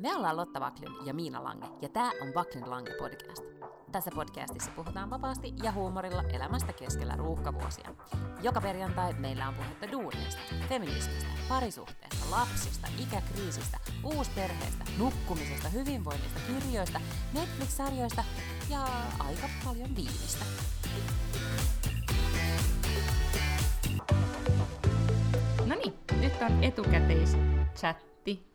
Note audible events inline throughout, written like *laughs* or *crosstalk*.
Me ollaan Lotta Vaklin ja Miina Lange, ja tämä on Vaklin Lange podcast. Tässä podcastissa puhutaan vapaasti ja huumorilla elämästä keskellä ruuhkavuosia. Joka perjantai meillä on puhetta duuneista, feminismistä, parisuhteesta, lapsista, ikäkriisistä, uusperheestä, nukkumisesta, hyvinvoinnista, kirjoista, Netflix-sarjoista ja aika paljon viinistä. No niin, nyt on etukäteischatti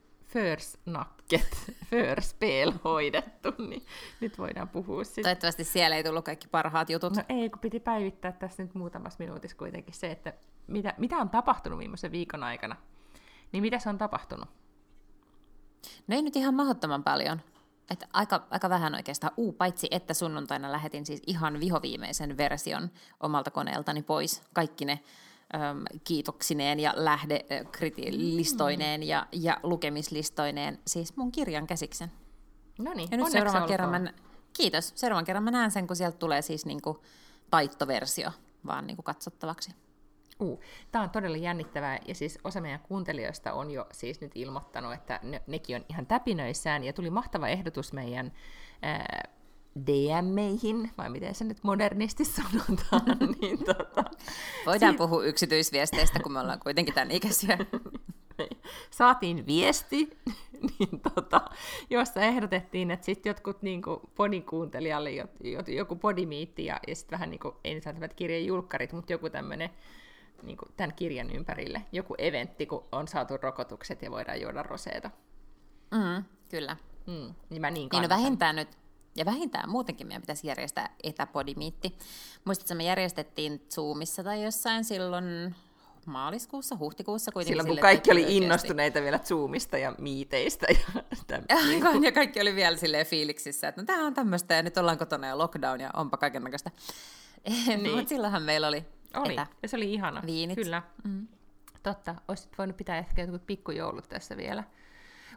försnacket, *laughs* förspel hoidettu, niin nyt voidaan puhua sitten. Toivottavasti siellä ei tullut kaikki parhaat jutut. No ei, kun piti päivittää tässä nyt muutamassa minuutissa kuitenkin se, että mitä, mitä on tapahtunut viimeisen viikon aikana. Niin mitä se on tapahtunut? No ei nyt ihan mahdottoman paljon. Että aika, aika vähän oikeastaan. Uu, paitsi että sunnuntaina lähetin siis ihan vihoviimeisen version omalta koneeltani pois. Kaikki ne äm, kiitoksineen ja lähdelistoineen mm. ja, ja lukemislistoineen, siis mun kirjan käsiksen. No niin, Ja nyt seuraavan kerran, mä, kiitos, seuraavan kerran mä näen sen, kun sieltä tulee siis niinku taittoversio vaan niinku katsottavaksi. Uh, Tämä on todella jännittävää, ja siis osa meidän kuuntelijoista on jo siis nyt ilmoittanut, että ne, nekin on ihan täpinöissään, ja tuli mahtava ehdotus meidän ää, DM-meihin, vai miten se nyt modernisti sanotaan, *laughs* niin tota, Voidaan si- puhua yksityisviesteistä, kun me ollaan kuitenkin tämän ikäisiä. *laughs* saatiin viesti, *laughs* niin tota, jossa ehdotettiin, että sitten jotkut niin podikuuntelijalle joku podimiitti ja, ja sitten vähän niin kuin, ei nyt kirjan julkkarit, mutta joku tämmöinen niin kuin tämän kirjan ympärille, joku eventti, kun on saatu rokotukset ja voidaan juoda roseeta. Mm, kyllä. Mm, niin mä niin Niin no vähintään nyt, ja vähintään muutenkin meidän pitäisi järjestää etäpodimiitti. Muistatko, me järjestettiin Zoomissa tai jossain silloin maaliskuussa, huhtikuussa kuitenkin. Silloin kun kaikki oli oikeasti- innostuneita vielä Zoomista ja miiteistä. Ja *laughs* Aivan, ja kaikki oli vielä silleen fiiliksissä, että no tämä on tämmöistä ja nyt ollaan kotona ja lockdown ja onpa kaikennäköistä. *laughs* Niin. Mutta silloinhan meillä oli, Oli, etä. ja se oli ihana. Viinit. Kyllä. Mm. Totta, olisit voinut pitää ehkä jotkut pikkujoulut tässä vielä.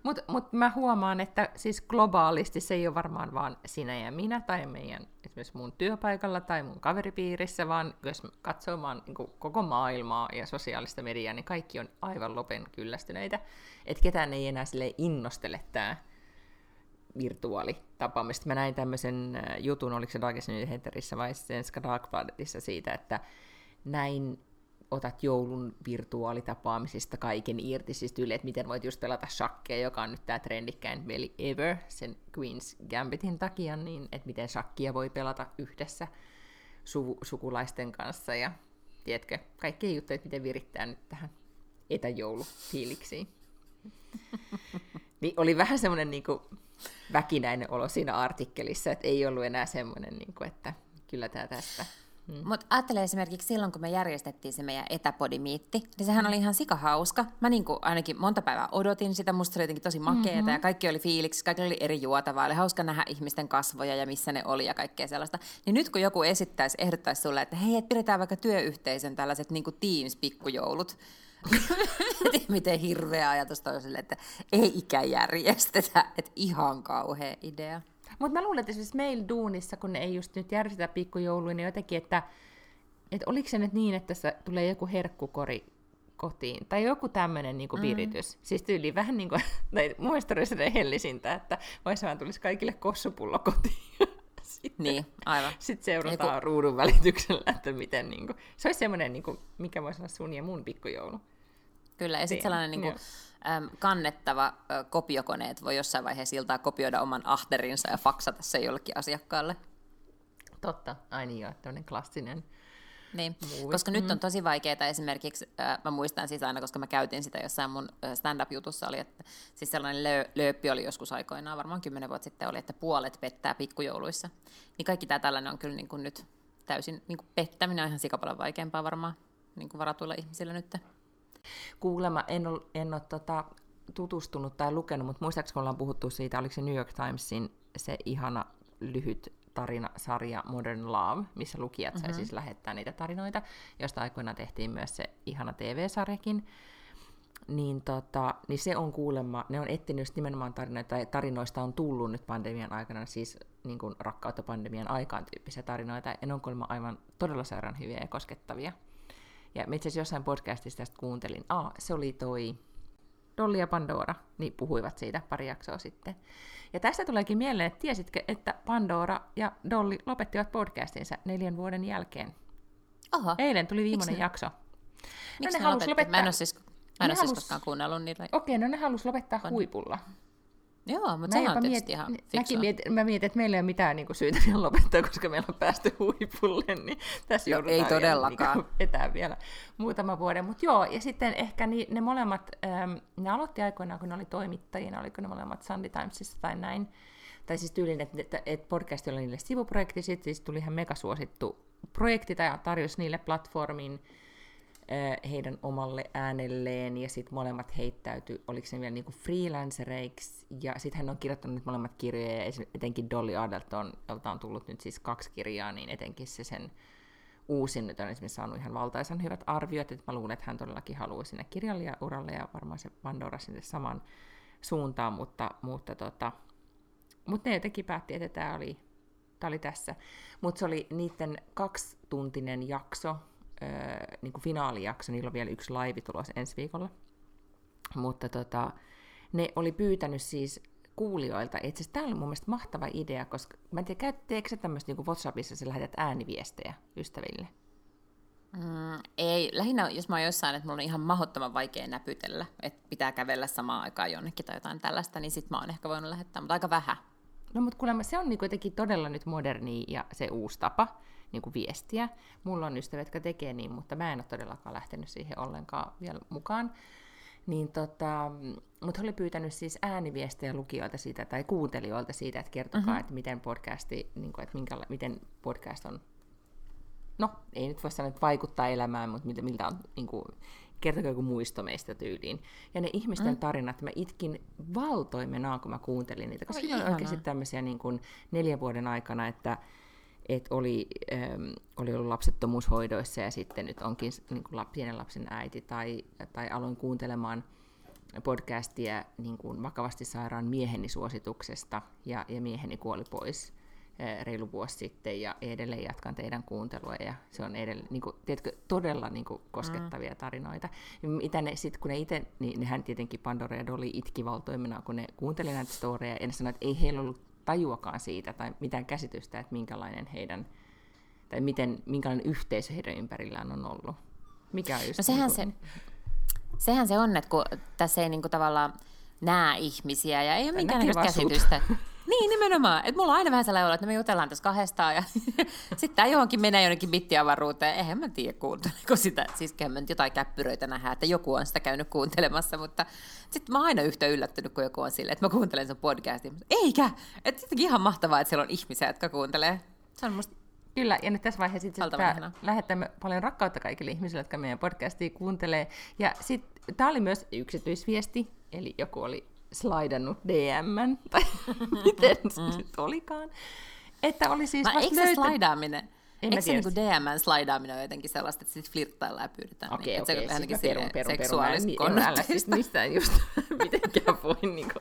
Mutta mut mä huomaan, että siis globaalisti se ei ole varmaan vaan sinä ja minä tai meidän esimerkiksi mun työpaikalla tai mun kaveripiirissä, vaan jos katsoo vaan niin koko maailmaa ja sosiaalista mediaa, niin kaikki on aivan lopen kyllästyneitä. Että ketään ei enää sille innostele tämä virtuaalitapaamista. Mä näin tämmöisen äh, jutun, oliko se Dagens Nyheterissä vai Svenska Dagbladetissa siitä, että näin otat joulun virtuaalitapaamisista kaiken irti, siis tyyli, että miten voit just pelata shakkia, joka on nyt tämä trendikkäin peli ever, sen Queen's Gambitin takia, niin että miten shakkia voi pelata yhdessä su- sukulaisten kanssa ja tiedätkö, kaikki juttuja, että miten virittää nyt tähän etäjoulufiiliksiin. niin oli vähän semmoinen niin väkinäinen olo siinä artikkelissa, että ei ollut enää semmoinen, niin kuin, että kyllä tämä tästä. Mm. Mutta ajattele esimerkiksi silloin, kun me järjestettiin se meidän etäpodimiitti, niin sehän oli ihan sikahauska. Mä niin kuin ainakin monta päivää odotin sitä, musta se oli jotenkin tosi makeeta mm-hmm. ja kaikki oli fiiliksi, kaikki oli eri juotavaa, oli hauska nähdä ihmisten kasvoja ja missä ne oli ja kaikkea sellaista. Niin nyt kun joku esittäisi, ehdottaisi sulle, että hei, et pidetään vaikka työyhteisön tällaiset niin kuin Teams-pikkujoulut, *laughs* miten hirveä ajatus toi on sille, että ei ikään järjestetä, että ihan kauhea idea. Mutta mä luulen, että siis meillä duunissa, kun ne ei just nyt järjestetä pikkujouluja, niin jotenkin, että, että oliko se nyt niin, että tässä tulee joku herkkukori kotiin, tai joku tämmöinen niin kuin viritys. Mm. Siis tyyli vähän niin kuin, *laughs* tai se rehellisintä, että vaan tulisi kaikille kossupullo kotiin. *laughs* Sitten, Niin, aivan. Sitten seurataan Joku- ruudun välityksellä, että miten niin kuin, se olisi semmoinen, niin kuin, mikä voisi olla sun ja mun pikkujoulu. Kyllä, ja sitten sellainen niin kuin. Äm, kannettava ö, kopiokone, että voi jossain vaiheessa iltaa kopioida oman ahterinsa ja faksata se jollekin asiakkaalle. Totta, ai niin joo, tämmöinen klassinen. Niin, koska nyt on tosi vaikeaa esimerkiksi, äh, mä muistan siis aina, koska mä käytin sitä jossain mun stand-up-jutussa, oli, että siis sellainen lö- lööppi oli joskus aikoinaan, varmaan kymmenen vuotta sitten oli, että puolet pettää pikkujouluissa. Niin kaikki tämä tällainen on kyllä niin kuin nyt täysin, niin kuin pettäminen on ihan sikapalon vaikeampaa varmaan niin kuin varatuilla ihmisillä nyt. Kuulemma en ole, en ole tota, tutustunut tai lukenut, mutta muistaakseni ollaan puhuttu siitä, oliko se New York Timesin se ihana lyhyt tarinasarja Modern Love, missä lukijat mm-hmm. sai siis lähettää niitä tarinoita, josta aikoinaan tehtiin myös se ihana TV-sarjakin. Niin, tota, niin se on kuulemma, ne on etsinyt just nimenomaan tarinoita, tai tarinoista on tullut nyt pandemian aikana, siis niin kuin rakkautta pandemian aikaan tyyppisiä tarinoita, ja ne on kuulemma aivan todella sairaan hyviä ja koskettavia. Ja mä itse asiassa jossain podcastissa tästä kuuntelin, Aa, se oli toi, Dolly ja Pandora, niin puhuivat siitä pari jaksoa sitten. Ja tästä tuleekin mieleen, että tiesitkö, että Pandora ja Dolly lopettivat podcastinsa neljän vuoden jälkeen. Oho. Eilen tuli viimeinen Miksi ne- jakso. Miksi ne ne, halus lopetti? lopettaa- Mä en ole siis, mä en Ne ole siis halus- koskaan kuunnellut niitä. Okei, no ne halusi lopettaa On. huipulla. Joo, mutta Mä sehän on tietysti mietin, ihan mäkin mietin, mä mietin, että meillä ei ole mitään niin kuin, syytä vielä lopettaa, koska meillä on päästy huipulle, niin tässä No, joudutaan ei vielä, todellakaan. Niin etää vielä muutama vuoden. Mutta joo, ja sitten ehkä ni, ne molemmat, ähm, ne aloitti aikoinaan, kun ne oli toimittajina, oliko ne molemmat Sunday Timesissa tai näin. Tai siis tyylin, että, että, että podcast oli niille sivuprojekti, sitten siis tuli ihan megasuosittu projekti tai tarjosi niille platformin heidän omalle äänelleen, ja sitten molemmat heittäytyi, oliko se vielä niinku freelancereiksi, ja sitten hän on kirjoittanut molemmat kirjoja, ja etenkin Dolly Adelton, jolta on tullut nyt siis kaksi kirjaa, niin etenkin se sen uusin nyt on esimerkiksi saanut ihan valtaisan hyvät arviot, että mä luulen, että hän todellakin haluaa sinne kirjailijauralle, ja varmaan se Pandora sinne saman suuntaan, mutta, mutta tota, mutta ne jotenkin päätti, että tämä oli, oli tässä. Mutta se oli niiden kaksituntinen jakso, öö, niin kuin finaalijakso, niillä on vielä yksi laivi tulossa ensi viikolla. Mutta tota, ne oli pyytänyt siis kuulijoilta, itse asiassa tämä oli mun mielestä mahtava idea, koska mä en tiedä, teekö sä tämmöistä niin WhatsAppissa, sä lähetät ääniviestejä ystäville? Mm, ei, lähinnä jos mä oon jossain, että mulla on ihan mahdottoman vaikea näpytellä, että pitää kävellä samaan aikaan jonnekin tai jotain tällaista, niin sit mä oon ehkä voinut lähettää, mutta aika vähän. No mutta kuulemma se on niinku jotenkin todella nyt moderni ja se uusi tapa niinku viestiä. Mulla on ystäviä, jotka tekee niin, mutta mä en ole todellakaan lähtenyt siihen ollenkaan vielä mukaan. Niin tota, mutta oli pyytänyt siis ääniviestejä lukijoilta siitä, tai kuuntelijoilta siitä, että kertokaa, mm-hmm. että miten podcasti, niin kuin, että minkäla- miten podcast on, no ei nyt voi sanoa, että vaikuttaa elämään, mutta miltä, miltä on, niin kuin, kertokaa joku muisto meistä tyyliin. Ja ne ihmisten mm. tarinat, mä itkin valtoimenaan, kun mä kuuntelin niitä, koska Oi, siinä on oikeasti tämmöisiä niin kuin neljän vuoden aikana, että et oli, ähm, oli ollut lapsettomuushoidoissa ja sitten nyt onkin niin kuin lap, pienen lapsen äiti, tai, tai aloin kuuntelemaan podcastia niin kuin vakavasti sairaan mieheni suosituksesta, ja, ja mieheni kuoli pois äh, reilu vuosi sitten, ja edelleen jatkan teidän kuuntelua, ja se on edelleen, niin kuin, tiedätkö, todella niin kuin, koskettavia tarinoita. Ja Mitä ne, sit, kun ne itse, niin nehän tietenkin Pandora ja Dolly itki kun ne kuunteli näitä storeja, ja ne sanoi, että ei heillä ollut tajuakaan siitä, tai mitään käsitystä, että minkälainen heidän, tai miten, minkälainen yhteisö heidän ympärillään on ollut. Mikä on just No sehän niin se, sehän se on, että kun tässä ei niinku tavallaan näe ihmisiä ja ei ole minkäännäköistä käsitystä. Niin, nimenomaan. Että mulla on aina vähän sellainen olo, että me jutellaan tässä kahdestaan ja *laughs* sitten tämä johonkin menee jonnekin bittiavaruuteen. Eihän mä tiedä kuunteleeko sitä. Siis kyllä mä nyt jotain käppyröitä nähdään, että joku on sitä käynyt kuuntelemassa, mutta sitten mä oon aina yhtä yllättynyt, kun joku on silleen, että mä kuuntelen sun podcastin. Eikä! Että sittenkin ihan mahtavaa, että siellä on ihmisiä, jotka kuuntelee. Se on musta Kyllä, ja nyt tässä vaiheessa itse tää lähettämme paljon rakkautta kaikille ihmisille, jotka meidän podcastia kuuntelee. Ja sitten tämä oli myös yksityisviesti, eli joku oli slaidannut DM, *laughs* tai miten se nyt olikaan. Että oli siis Mä, eikö se löytänyt- slaidaaminen, En eikö se niinku DM slaidaaminen on jotenkin sellaista, että sitten flirttaillaan ja pyydetään? Okei, niin, okei, se on siis perun, perun, perun. Mä en, niin, en älä siis mistään just *laughs* mitenkään voi niinku...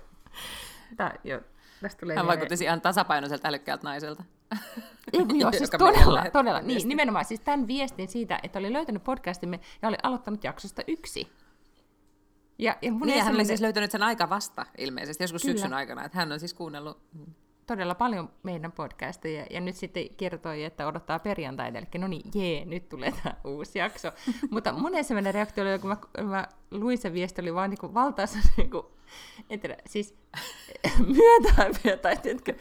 Tää, jo, tästä tulee Hän vaikutti ihan tasapainoiselta älykkäältä naiselta. *laughs* Ei, joo, siis todella, todella. Niin, nimenomaan siis tämän viestin siitä, että oli löytänyt podcastimme ja oli aloittanut jaksosta yksi. Ja, ja mun Niin, ja hän oli ensimmäinen- siis löytänyt sen aika vasta ilmeisesti, joskus Kyllä. syksyn aikana, että hän on siis kuunnellut. todella paljon meidän podcasteja, ja nyt sitten kertoi, että odottaa perjantaina, eli no niin, jee, nyt tulee tämä uusi jakso. *laughs* Mutta mun ensimmäinen reaktio oli, kun mä, mä luin sen viesti, oli vaan niin valtaisa, *laughs* niin kuin, en tiedä, siis *laughs* myötähäpeä, tai tiedätkö,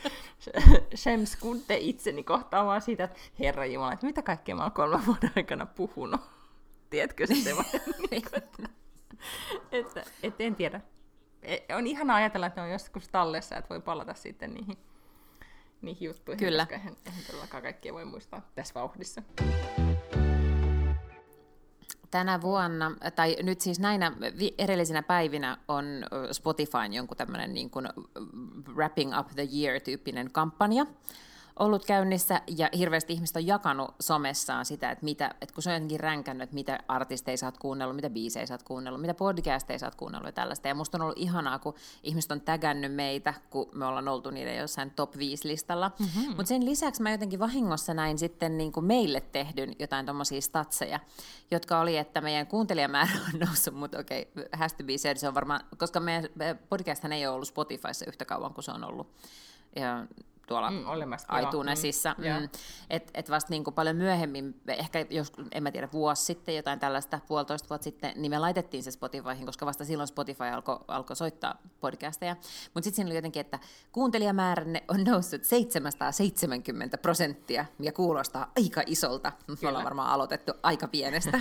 Shems Kunte itseni kohtaan vaan siitä, että herra Jumala, että mitä kaikkea mä oon kolmen vuoden aikana puhunut. Tiedätkö se niin *laughs* että, että en tiedä. E- On ihana ajatella, että ne on joskus tallessa, että voi palata sitten niihin, niihin juttuihin, Kyllä. koska eihän, eihän todellakaan kaikkia voi muistaa tässä vauhdissa. Tänä vuonna, tai nyt siis näinä edellisinä päivinä on Spotifyn jonkun tämmöinen niin kuin wrapping up the year-tyyppinen kampanja ollut käynnissä ja hirveästi ihmiset on jakanut somessaan sitä, että, mitä, että kun se on jotenkin ränkännyt, että mitä artisteja sä oot kuunnellut, mitä biisejä sä oot kuunnellut, mitä podcasteja sä oot kuunnellut ja tällaista. Ja musta on ollut ihanaa, kun ihmiset on tägännyt meitä, kun me ollaan oltu niiden jossain top 5-listalla. Mm-hmm. Mutta sen lisäksi mä jotenkin vahingossa näin sitten niin kuin meille tehdyn jotain tommosia statseja, jotka oli, että meidän kuuntelijamäärä on noussut, mutta okei, okay, has to be said, se on varmaan, koska meidän podcasthan ei ole ollut Spotifyssa yhtä kauan kuin se on ollut. Ja tuolla mm, iTunesissa. Mm, mm, että et vasta niin kuin paljon myöhemmin, ehkä jos, en mä tiedä, vuosi sitten, jotain tällaista, puolitoista vuotta sitten, niin me laitettiin se Spotifyhin, koska vasta silloin Spotify alkoi alko soittaa podcasteja. Mutta sitten siinä oli jotenkin, että kuuntelijamääränne on noussut 770 prosenttia, mikä kuulostaa aika isolta. Me ollaan varmaan aloitettu aika pienestä.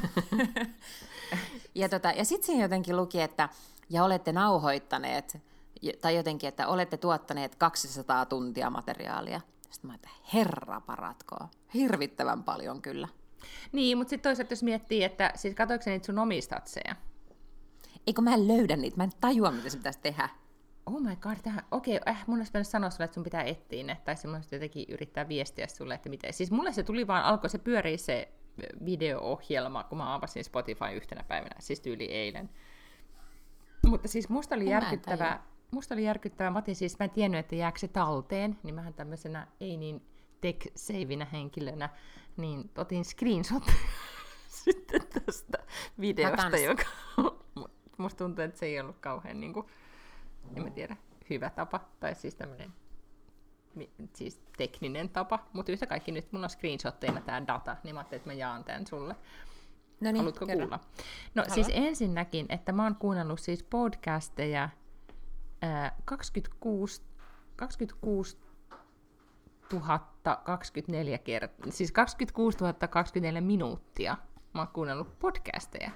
*laughs* ja tota, ja sitten siinä jotenkin luki, että ja olette nauhoittaneet tai jotenkin, että olette tuottaneet 200 tuntia materiaalia. Sitten mä että herra paratkoa, hirvittävän paljon kyllä. Niin, mutta sitten toisaalta jos miettii, että siis katsoiko niitä sun omistatseja? Eikö mä en löydä niitä, mä en tajua, mitä se pitäisi tehdä. Oh my god, tähän, okei, okay, äh, mun olisi pitänyt sanoa sulle, että sun pitää etsiä ne, tai semmoista jotenkin yrittää viestiä sulle, että miten. Siis mulle se tuli vaan, alkoi se pyörii se video-ohjelma, kun mä avasin Spotify yhtenä päivänä, siis tyyli eilen. Mutta siis musta oli järkyttävää, musta oli järkyttävää. Mä otin siis, mä en tiennyt, että jääkö se talteen, niin mähän tämmöisenä ei niin tech savinä henkilönä, niin otin screenshot *laughs* sitten tästä videosta, joka musta tuntuu, että se ei ollut kauhean, niin kuin, en mä tiedä, hyvä tapa, tai siis tämmöinen siis tekninen tapa, mutta yhtä kaikki nyt mulla on screenshotteina tämä data, niin mä ajattelin, että mä jaan tämän sulle. No niin, Haluatko kerro. kuulla? No Haluan. siis ensinnäkin, että mä oon kuunnellut siis podcasteja 26, 26 024 kertaa, siis 26 024 minuuttia mä oon kuunnellut podcasteja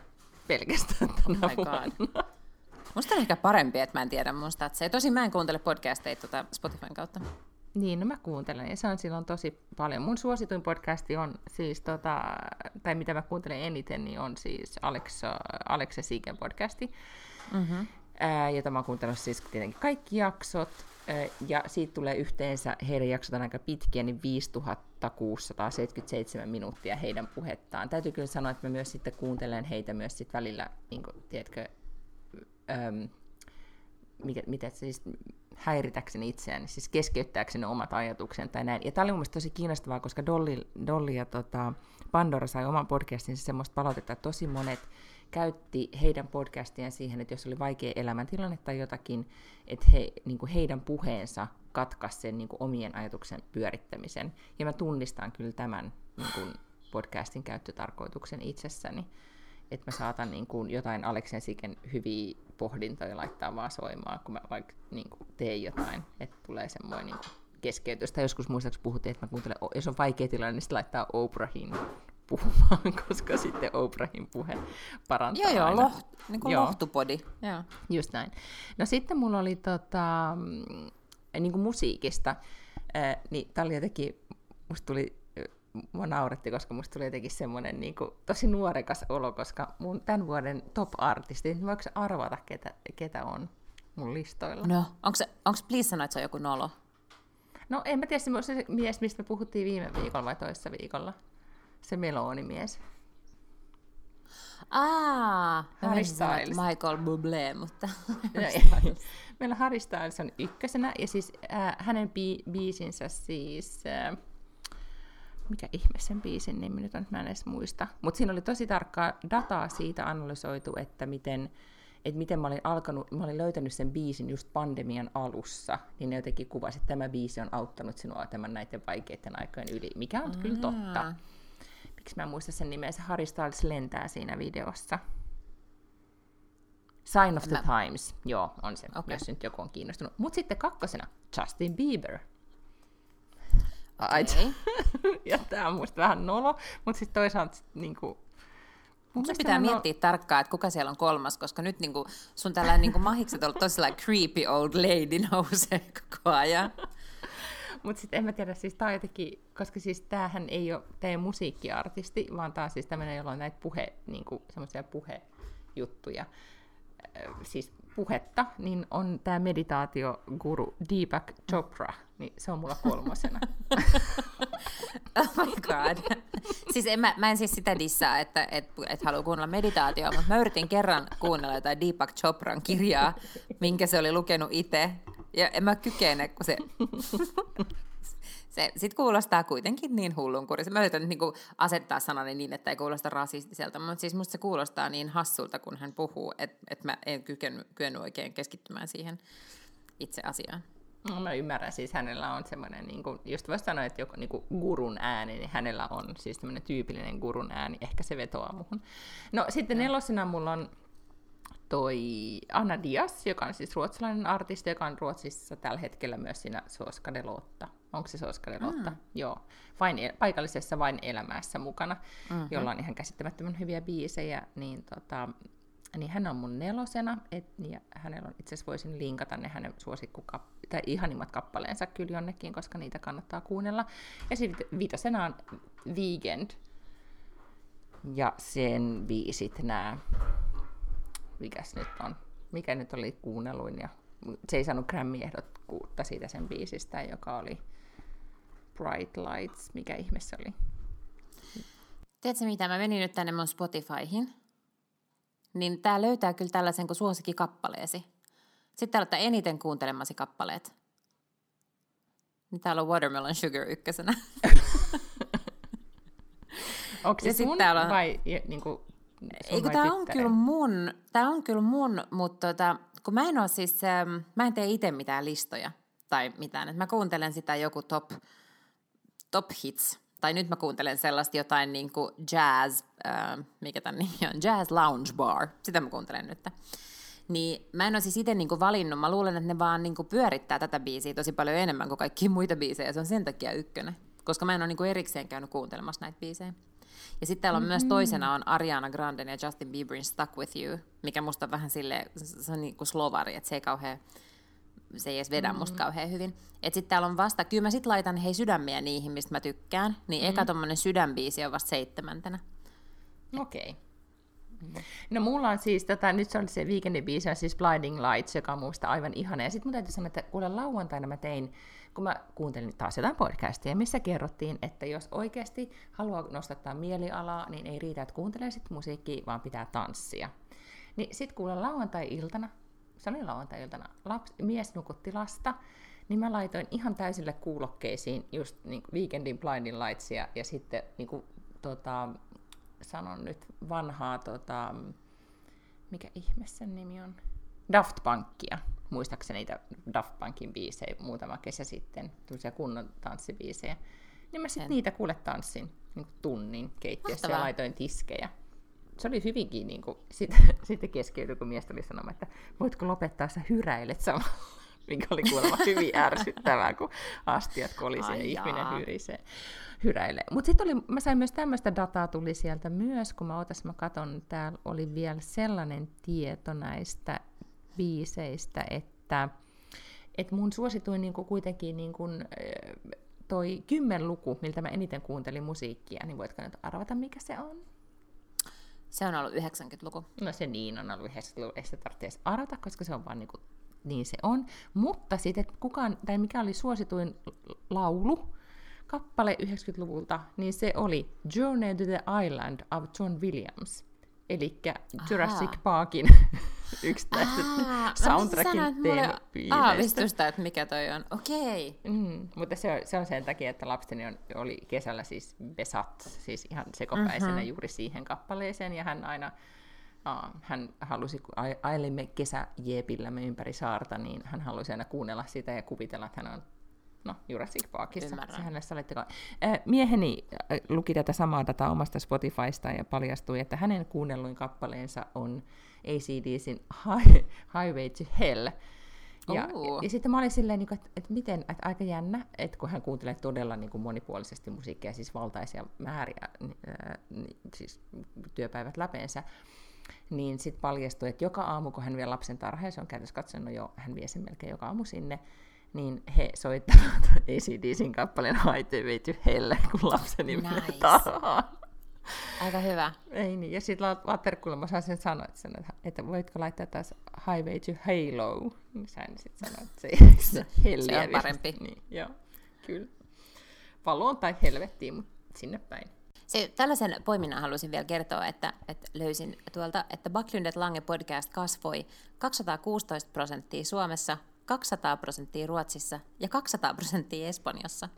pelkästään tänä oh vuonna. Musta on ehkä parempi, että mä en tiedä mun statseja. Tosin mä en kuuntele podcasteja tuota Spotifyn kautta. Niin, no mä kuuntelen ja se on silloin tosi paljon. Mun suosituin podcasti on siis, tota, tai mitä mä kuuntelen eniten, niin on siis Alexa, Alexa Siiken podcasti. Mm-hmm ää, jota mä oon kuuntellut siis tietenkin kaikki jaksot, ja siitä tulee yhteensä, heidän jaksot on aika pitkiä, niin 5677 minuuttia heidän puhettaan. Täytyy kyllä sanoa, että mä myös sitten kuuntelen heitä myös sitten välillä, niin kuin, tiedätkö, äm, mikä, mitä siis häiritäkseni itseäni, siis keskeyttääkseni omat ajatuksen tai näin. Ja tämä oli mun tosi kiinnostavaa, koska Dolly, Dolly ja tota, Pandora sai oman podcastinsa semmoista palautetta, että tosi monet käytti heidän podcastien siihen, että jos oli vaikea elämäntilanne tai jotakin, että he, niin kuin heidän puheensa katkaisi sen niin kuin omien ajatuksen pyörittämisen. Ja mä tunnistan kyllä tämän niin kuin podcastin käyttötarkoituksen itsessäni, että mä saatan niin kuin jotain Aleksen Siken hyviä pohdintoja laittaa vaan soimaan, kun mä vaikka niin kuin teen jotain, että tulee semmoinen niin kuin keskeytys. Tai joskus muistaakseni puhuttiin, että mä kuuntelen, jos on vaikea tilanne, niin laittaa Oprahin puhumaan, *laughs* koska sitten Oprahin puhe parantaa Joo, joo, aina. Loht, niin kuin joo. lohtupodi. Joo. Just näin. No sitten mulla oli tota, mm, niin kuin musiikista, äh, niin tämä oli jotenkin, musta tuli, mua nauretti, koska musta tuli jotenkin semmoinen niin kuin, tosi nuorekas olo, koska mun tämän vuoden top-artisti, niin voiko arvata, ketä, ketä on mun listoilla? No, onko se, onko please sanoa, että se on joku nolo? No en mä tiedä, se, se mies, mistä me puhuttiin viime viikolla vai toisessa viikolla se. Ah, Harry Styles. Michael Bublé, mutta *laughs* Meillä Harry Styles on ykkösenä, ja siis äh, hänen bi- biisinsä siis... Äh, mikä ihme sen biisin nimi nyt on, mä en edes muista. Mutta siinä oli tosi tarkkaa dataa siitä analysoitu, että miten, että miten mä olin alkanut, mä olin löytänyt sen biisin just pandemian alussa, niin ne jotenkin kuvasi, että tämä biisi on auttanut sinua tämän näiden vaikeiden aikojen yli, mikä on mm. kyllä totta miksi mä en muista sen nimeä, se Harry Styles lentää siinä videossa. Sign of the mä... Times, joo, on se, okay. jos nyt joku on kiinnostunut. Mutta sitten kakkosena Justin Bieber. Okay. *laughs* ja tämä on musta vähän nolo, mutta sitten toisaalta niin kuin, Mun pitää on... miettiä tarkkaan, että kuka siellä on kolmas, koska nyt niin kuin, sun tällainen niin kuin mahikset on tosi creepy old lady nousee koko ajan. Mutta sitten en mä tiedä, siis tää jotenkin, koska siis tämähän ei ole, tää musiikkiartisti, vaan tää on siis tämmöinen, jolla on näitä puhe, niinku, semmoisia puhejuttuja. siis puhetta, niin on tämä meditaatioguru Deepak Chopra, niin se on mulla kolmosena. *laughs* oh my god. Siis en, mä, mä en siis sitä dissaa, että et, et halua kuunnella meditaatioa, mutta mä yritin kerran kuunnella jotain Deepak Chopran kirjaa, minkä se oli lukenut itse. Ja en mä kykene, kun se *laughs* se sitten kuulostaa kuitenkin niin hullunkurissa. Mä yritän niin asettaa sanani niin, että ei kuulosta rasistiselta, mutta siis musta se kuulostaa niin hassulta, kun hän puhuu, että et mä en kyennyt oikein keskittymään siihen itse asiaan. No, mä ymmärrän, siis hänellä on semmoinen, niin kuin, just voisi sanoa, että joku niin kuin gurun ääni, niin hänellä on siis semmoinen tyypillinen gurun ääni, ehkä se vetoaa muhun. No sitten nelosena mulla on toi Anna Dias, joka on siis ruotsalainen artisti, joka on Ruotsissa tällä hetkellä myös siinä Soskadelotta. Onko se Soskadelotta? Mm. Joo. Vain, paikallisessa Vain elämässä mukana, mm-hmm. jolla on ihan käsittämättömän hyviä biisejä. Niin, tota, niin hän on mun nelosena, et, ja hänellä on itse asiassa voisin linkata ne hänen suosikkukap- tai ihanimmat kappaleensa kyllä jonnekin, koska niitä kannattaa kuunnella. Ja sitten viitosena on Weekend, ja sen biisit nämä mikäs nyt on, mikä nyt oli kuunnelluin, ja se ei saanut Grammy-ehdokkuutta siitä sen biisistä, joka oli Bright Lights, mikä ihme se oli. Tiedätkö mitä, mä menin nyt tänne mun Spotifyhin, niin tää löytää kyllä tällaisen kuin suosikkikappaleesi. Sitten täällä on eniten kuuntelemasi kappaleet. Niin täällä on Watermelon Sugar ykkösenä. *laughs* Onko se sun on... vai niin kuin, Eikö tämä on kyllä mun, tää on kyllä mun, mutta tota, kun mä en ole siis, ähm, mä en tee itse mitään listoja tai mitään, että mä kuuntelen sitä joku top, top hits, tai nyt mä kuuntelen sellaista jotain niin kuin jazz, äh, mikä tämän nimi on, jazz lounge bar, sitä mä kuuntelen nyt. Niin mä en ole siis itse niinku valinnut, mä luulen, että ne vaan niinku pyörittää tätä biisiä tosi paljon enemmän kuin kaikki muita biisejä, se on sen takia ykkönen. Koska mä en ole niinku erikseen käynyt kuuntelemassa näitä biisejä. Ja sitten täällä on mm-hmm. myös toisena on Ariana Grande ja Justin Bieberin Stuck With You, mikä musta on vähän sille se on niin kuin slovari, että se ei kauhean se ei edes vedä mm-hmm. musta kauhean hyvin. Et sitten täällä on vasta, kyllä mä sit laitan hei sydämiä niihin, mistä mä tykkään, niin mm-hmm. eka tommonen sydänbiisi on vasta seitsemäntenä. Okei. Okay. No mulla on siis, tota, nyt se oli se weekendin biisi, on siis Blinding Lights, joka on musta aivan ihana. Ja sitten mun täytyy sanoa, että kuule lauantaina mä tein kun mä kuuntelin taas jotain podcastia, missä kerrottiin, että jos oikeasti haluaa nostattaa mielialaa, niin ei riitä, että kuuntelee sit musiikkia, vaan pitää tanssia. Niin sit kuule lauantai-iltana, se oli lauantai-iltana, laps, mies nukutti lasta, niin mä laitoin ihan täysille kuulokkeisiin just niin Weekendin Blinding Lightsia ja sitten niin kuin, tota, sanon nyt vanhaa, tota, mikä ihme sen nimi on? Daft Punkia muistaakseni niitä Daft Punkin biisejä muutama kesä sitten, tämmöisiä kunnon tanssibiisejä. Niin mä sitten niitä kuule tanssin niin tunnin keittiössä Mahtavaa. ja laitoin tiskejä. Se oli hyvinkin, niin kuin, *laughs* sitten, sitten keskeytyi, kun mies tuli sanomaan, että voitko lopettaa, sä hyräilet samalla *laughs* mikä oli kuulemma hyvin ärsyttävää, kun astiat kolisee ja ihminen hyrisee, hyräilee. Mutta sitten oli, mä sain myös tämmöistä dataa tuli sieltä myös, kun mä otas, mä katon, täällä oli vielä sellainen tieto näistä biiseistä, että, että mun suosituin niin kuitenkin niin kuin, toi kymmenluku, miltä mä eniten kuuntelin musiikkia, niin voitko nyt arvata, mikä se on? Se on ollut 90-luku. No se niin on ollut 90-luku, ei sitä tarvitse arvata, koska se on vaan niin kuin, niin se on. Mutta sitten, kukaan, tai mikä oli suosituin laulu, kappale 90-luvulta, niin se oli Journey to the Island of John Williams. Eli Jurassic Parkin *laughs* yksi näistä soundtrackin teemabiiseistä. aavistusta, että mikä toi on. Okei. Okay. Mm, mutta se on, se on sen takia, että lapseni on, oli kesällä siis besat, siis ihan sekopäisenä mm-hmm. juuri siihen kappaleeseen, ja hän aina Uh, hän halusi, kun ailimme kesäjeepillämme ympäri saarta, niin hän halusi aina kuunnella sitä ja kuvitella, että hän on no, Jurassic Parkissa. Se hänessä oli teko. Mieheni luki tätä samaa dataa omasta Spotifysta ja paljastui, että hänen kuunnelluin kappaleensa on ACDCin Highway to Hell. Ja, uh. ja sitten mä olin silleen, että, niinku, että miten, että aika jännä, että kun hän kuuntelee todella niin kuin monipuolisesti musiikkia, siis valtaisia määriä, siis työpäivät läpeensä, niin sitten paljastui, että joka aamu, kun hän vie lapsen tarhaan, se on käytössä katsonut jo, hän vie sen melkein joka aamu sinne, niin he soittavat *laughs* ACDCin kappaleen Highway to Hell, kun lapseni nice. tarhaan. Aika hyvä. Ei niin, ja sitten Latterkulla mä saan sen sanoa, että, sen, että, että voitko laittaa taas Highway to Halo, niin sain sitten sanoa, että se, se, *laughs* se on *laughs* parempi. Niin, joo, kyllä. Valoon tai helvettiin, mutta sinne päin. Se, tällaisen poiminnan halusin vielä kertoa, että, että löysin tuolta, että Backlundet Lange podcast kasvoi 216 prosenttia Suomessa, 200 prosenttia Ruotsissa ja 200 prosenttia Espanjassa.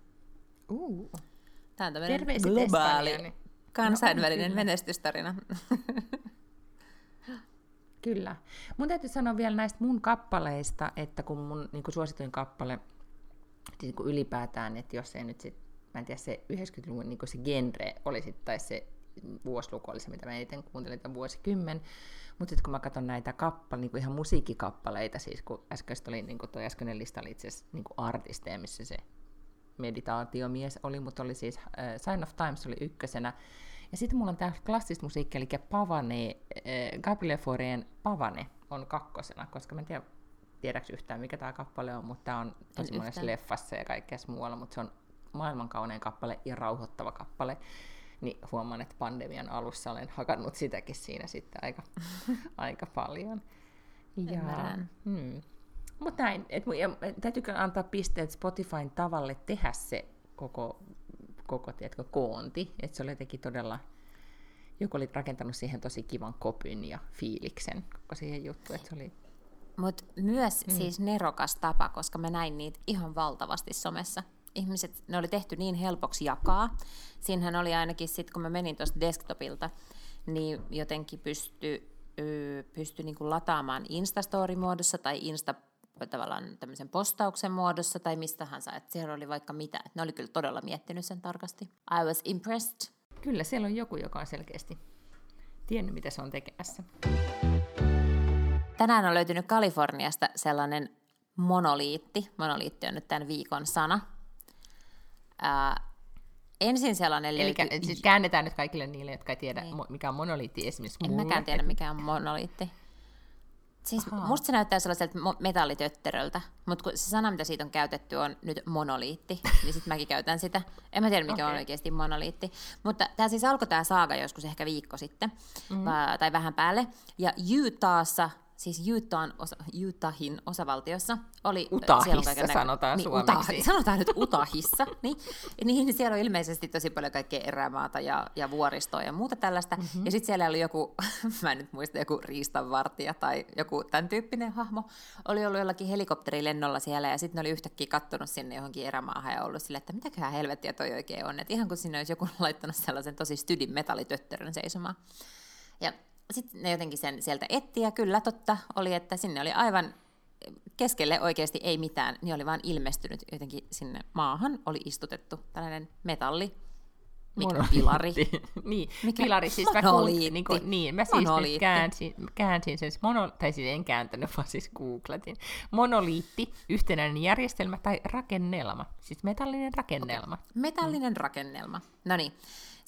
Uh. Tämä on tämmöinen globaali kansainvälinen no, menestystarina. *laughs* Kyllä. Mun täytyy sanoa vielä näistä mun kappaleista, että kun mun niin kuin suosituin kappale, siis niin kuin ylipäätään, että jos ei nyt sit, mä en tiedä, se 90-luvun niin se genre oli sit, tai se vuosiluku oli se, mitä mä eniten kuuntelin tämän vuosikymmen, mutta sitten kun mä katson näitä kappaleita, niin ihan musiikkikappaleita, siis kun äsken oli, niin kuin toi äskeinen lista oli itse asiassa niin artisteja, missä se meditaatiomies oli, mutta oli siis äh, Sign of Times oli ykkösenä. Ja sitten mulla on tämä klassista musiikkia, eli Pavane, äh, Gabriel Faurén Pavane on kakkosena, koska mä en tiedä, tiedäks yhtään mikä tämä kappale on, mutta tämä on tosi monessa leffassa ja kaikkea muualla, mutta se on maailman kaunein kappale ja rauhoittava kappale. Niin huomaan, että pandemian alussa olen hakannut sitäkin siinä sitten aika, *laughs* aika paljon. Ja, hmm. Mutta näin, et, ja täytyykö antaa pisteet Spotifyn tavalle tehdä se koko, koko tiedätkö, koonti, että se oli jotenkin todella, joku oli rakentanut siihen tosi kivan kopyn ja fiiliksen koko siihen juttu, että se oli... Mutta myös mm. siis nerokas tapa, koska mä näin niitä ihan valtavasti somessa. Ihmiset, ne oli tehty niin helpoksi jakaa. Siinähän oli ainakin sitten, kun mä menin tuosta desktopilta, niin jotenkin pysty, pysty niinku lataamaan Instastory-muodossa tai Insta tavallaan tämmöisen postauksen muodossa tai mistä tahansa, että siellä oli vaikka mitä. Että ne oli kyllä todella miettinyt sen tarkasti. I was impressed. Kyllä, siellä on joku, joka on selkeästi tiennyt, mitä se on tekemässä. Tänään on löytynyt Kaliforniasta sellainen monoliitti. Monoliitti on nyt tämän viikon sana. Ää, ensin sellainen. Eli siis käännetään nyt kaikille niille, jotka ei tiedä, niin. mikä on monoliitti esimerkiksi En mulle. mäkään tiedä, mikä on monoliitti. Siis Aha. musta se näyttää sellaiselta metallitötteröltä, mutta kun se sana, mitä siitä on käytetty, on nyt monoliitti, *laughs* niin sitten mäkin käytän sitä. En mä tiedä, mikä okay. on oikeasti monoliitti. Mutta tämä siis alkoi tämä saaga joskus ehkä viikko sitten, mm-hmm. tai vähän päälle. Ja Utahssa siis Utahin, osa, Utahin osavaltiossa oli... Utahissa siellä sanotaan niin, suomeksi. Utah, sanotaan nyt Utahissa. *laughs* niin, niin siellä on ilmeisesti tosi paljon kaikkea erämaata ja, ja vuoristoa ja muuta tällaista. Mm-hmm. Ja sitten siellä oli joku, *laughs* mä en nyt muista, joku riistanvartija tai joku tämän tyyppinen hahmo, oli ollut jollakin helikopterilennolla siellä ja sitten ne oli yhtäkkiä kattonut sinne johonkin erämaahan ja ollut silleen, että mitäköhän helvettiä toi oikein on. Että ihan kuin sinne olisi joku *laughs* laittanut sellaisen tosi stydin metallitötterön seisomaan. Ja sitten ne jotenkin sen sieltä etti, ja kyllä totta oli, että sinne oli aivan keskelle oikeasti ei mitään, niin oli vaan ilmestynyt jotenkin sinne maahan, oli istutettu tällainen metalli, mikä pilari. *laughs* niin, mikä? pilari, siis mä, kuulin, niin, kuin, niin, mä siis nyt käänsin, käänsin sen, mono, tai siis en kääntänyt, vaan siis googletin. Monoliitti, yhtenäinen järjestelmä tai rakennelma, siis metallinen rakennelma. Okay. Metallinen mm. rakennelma, no niin.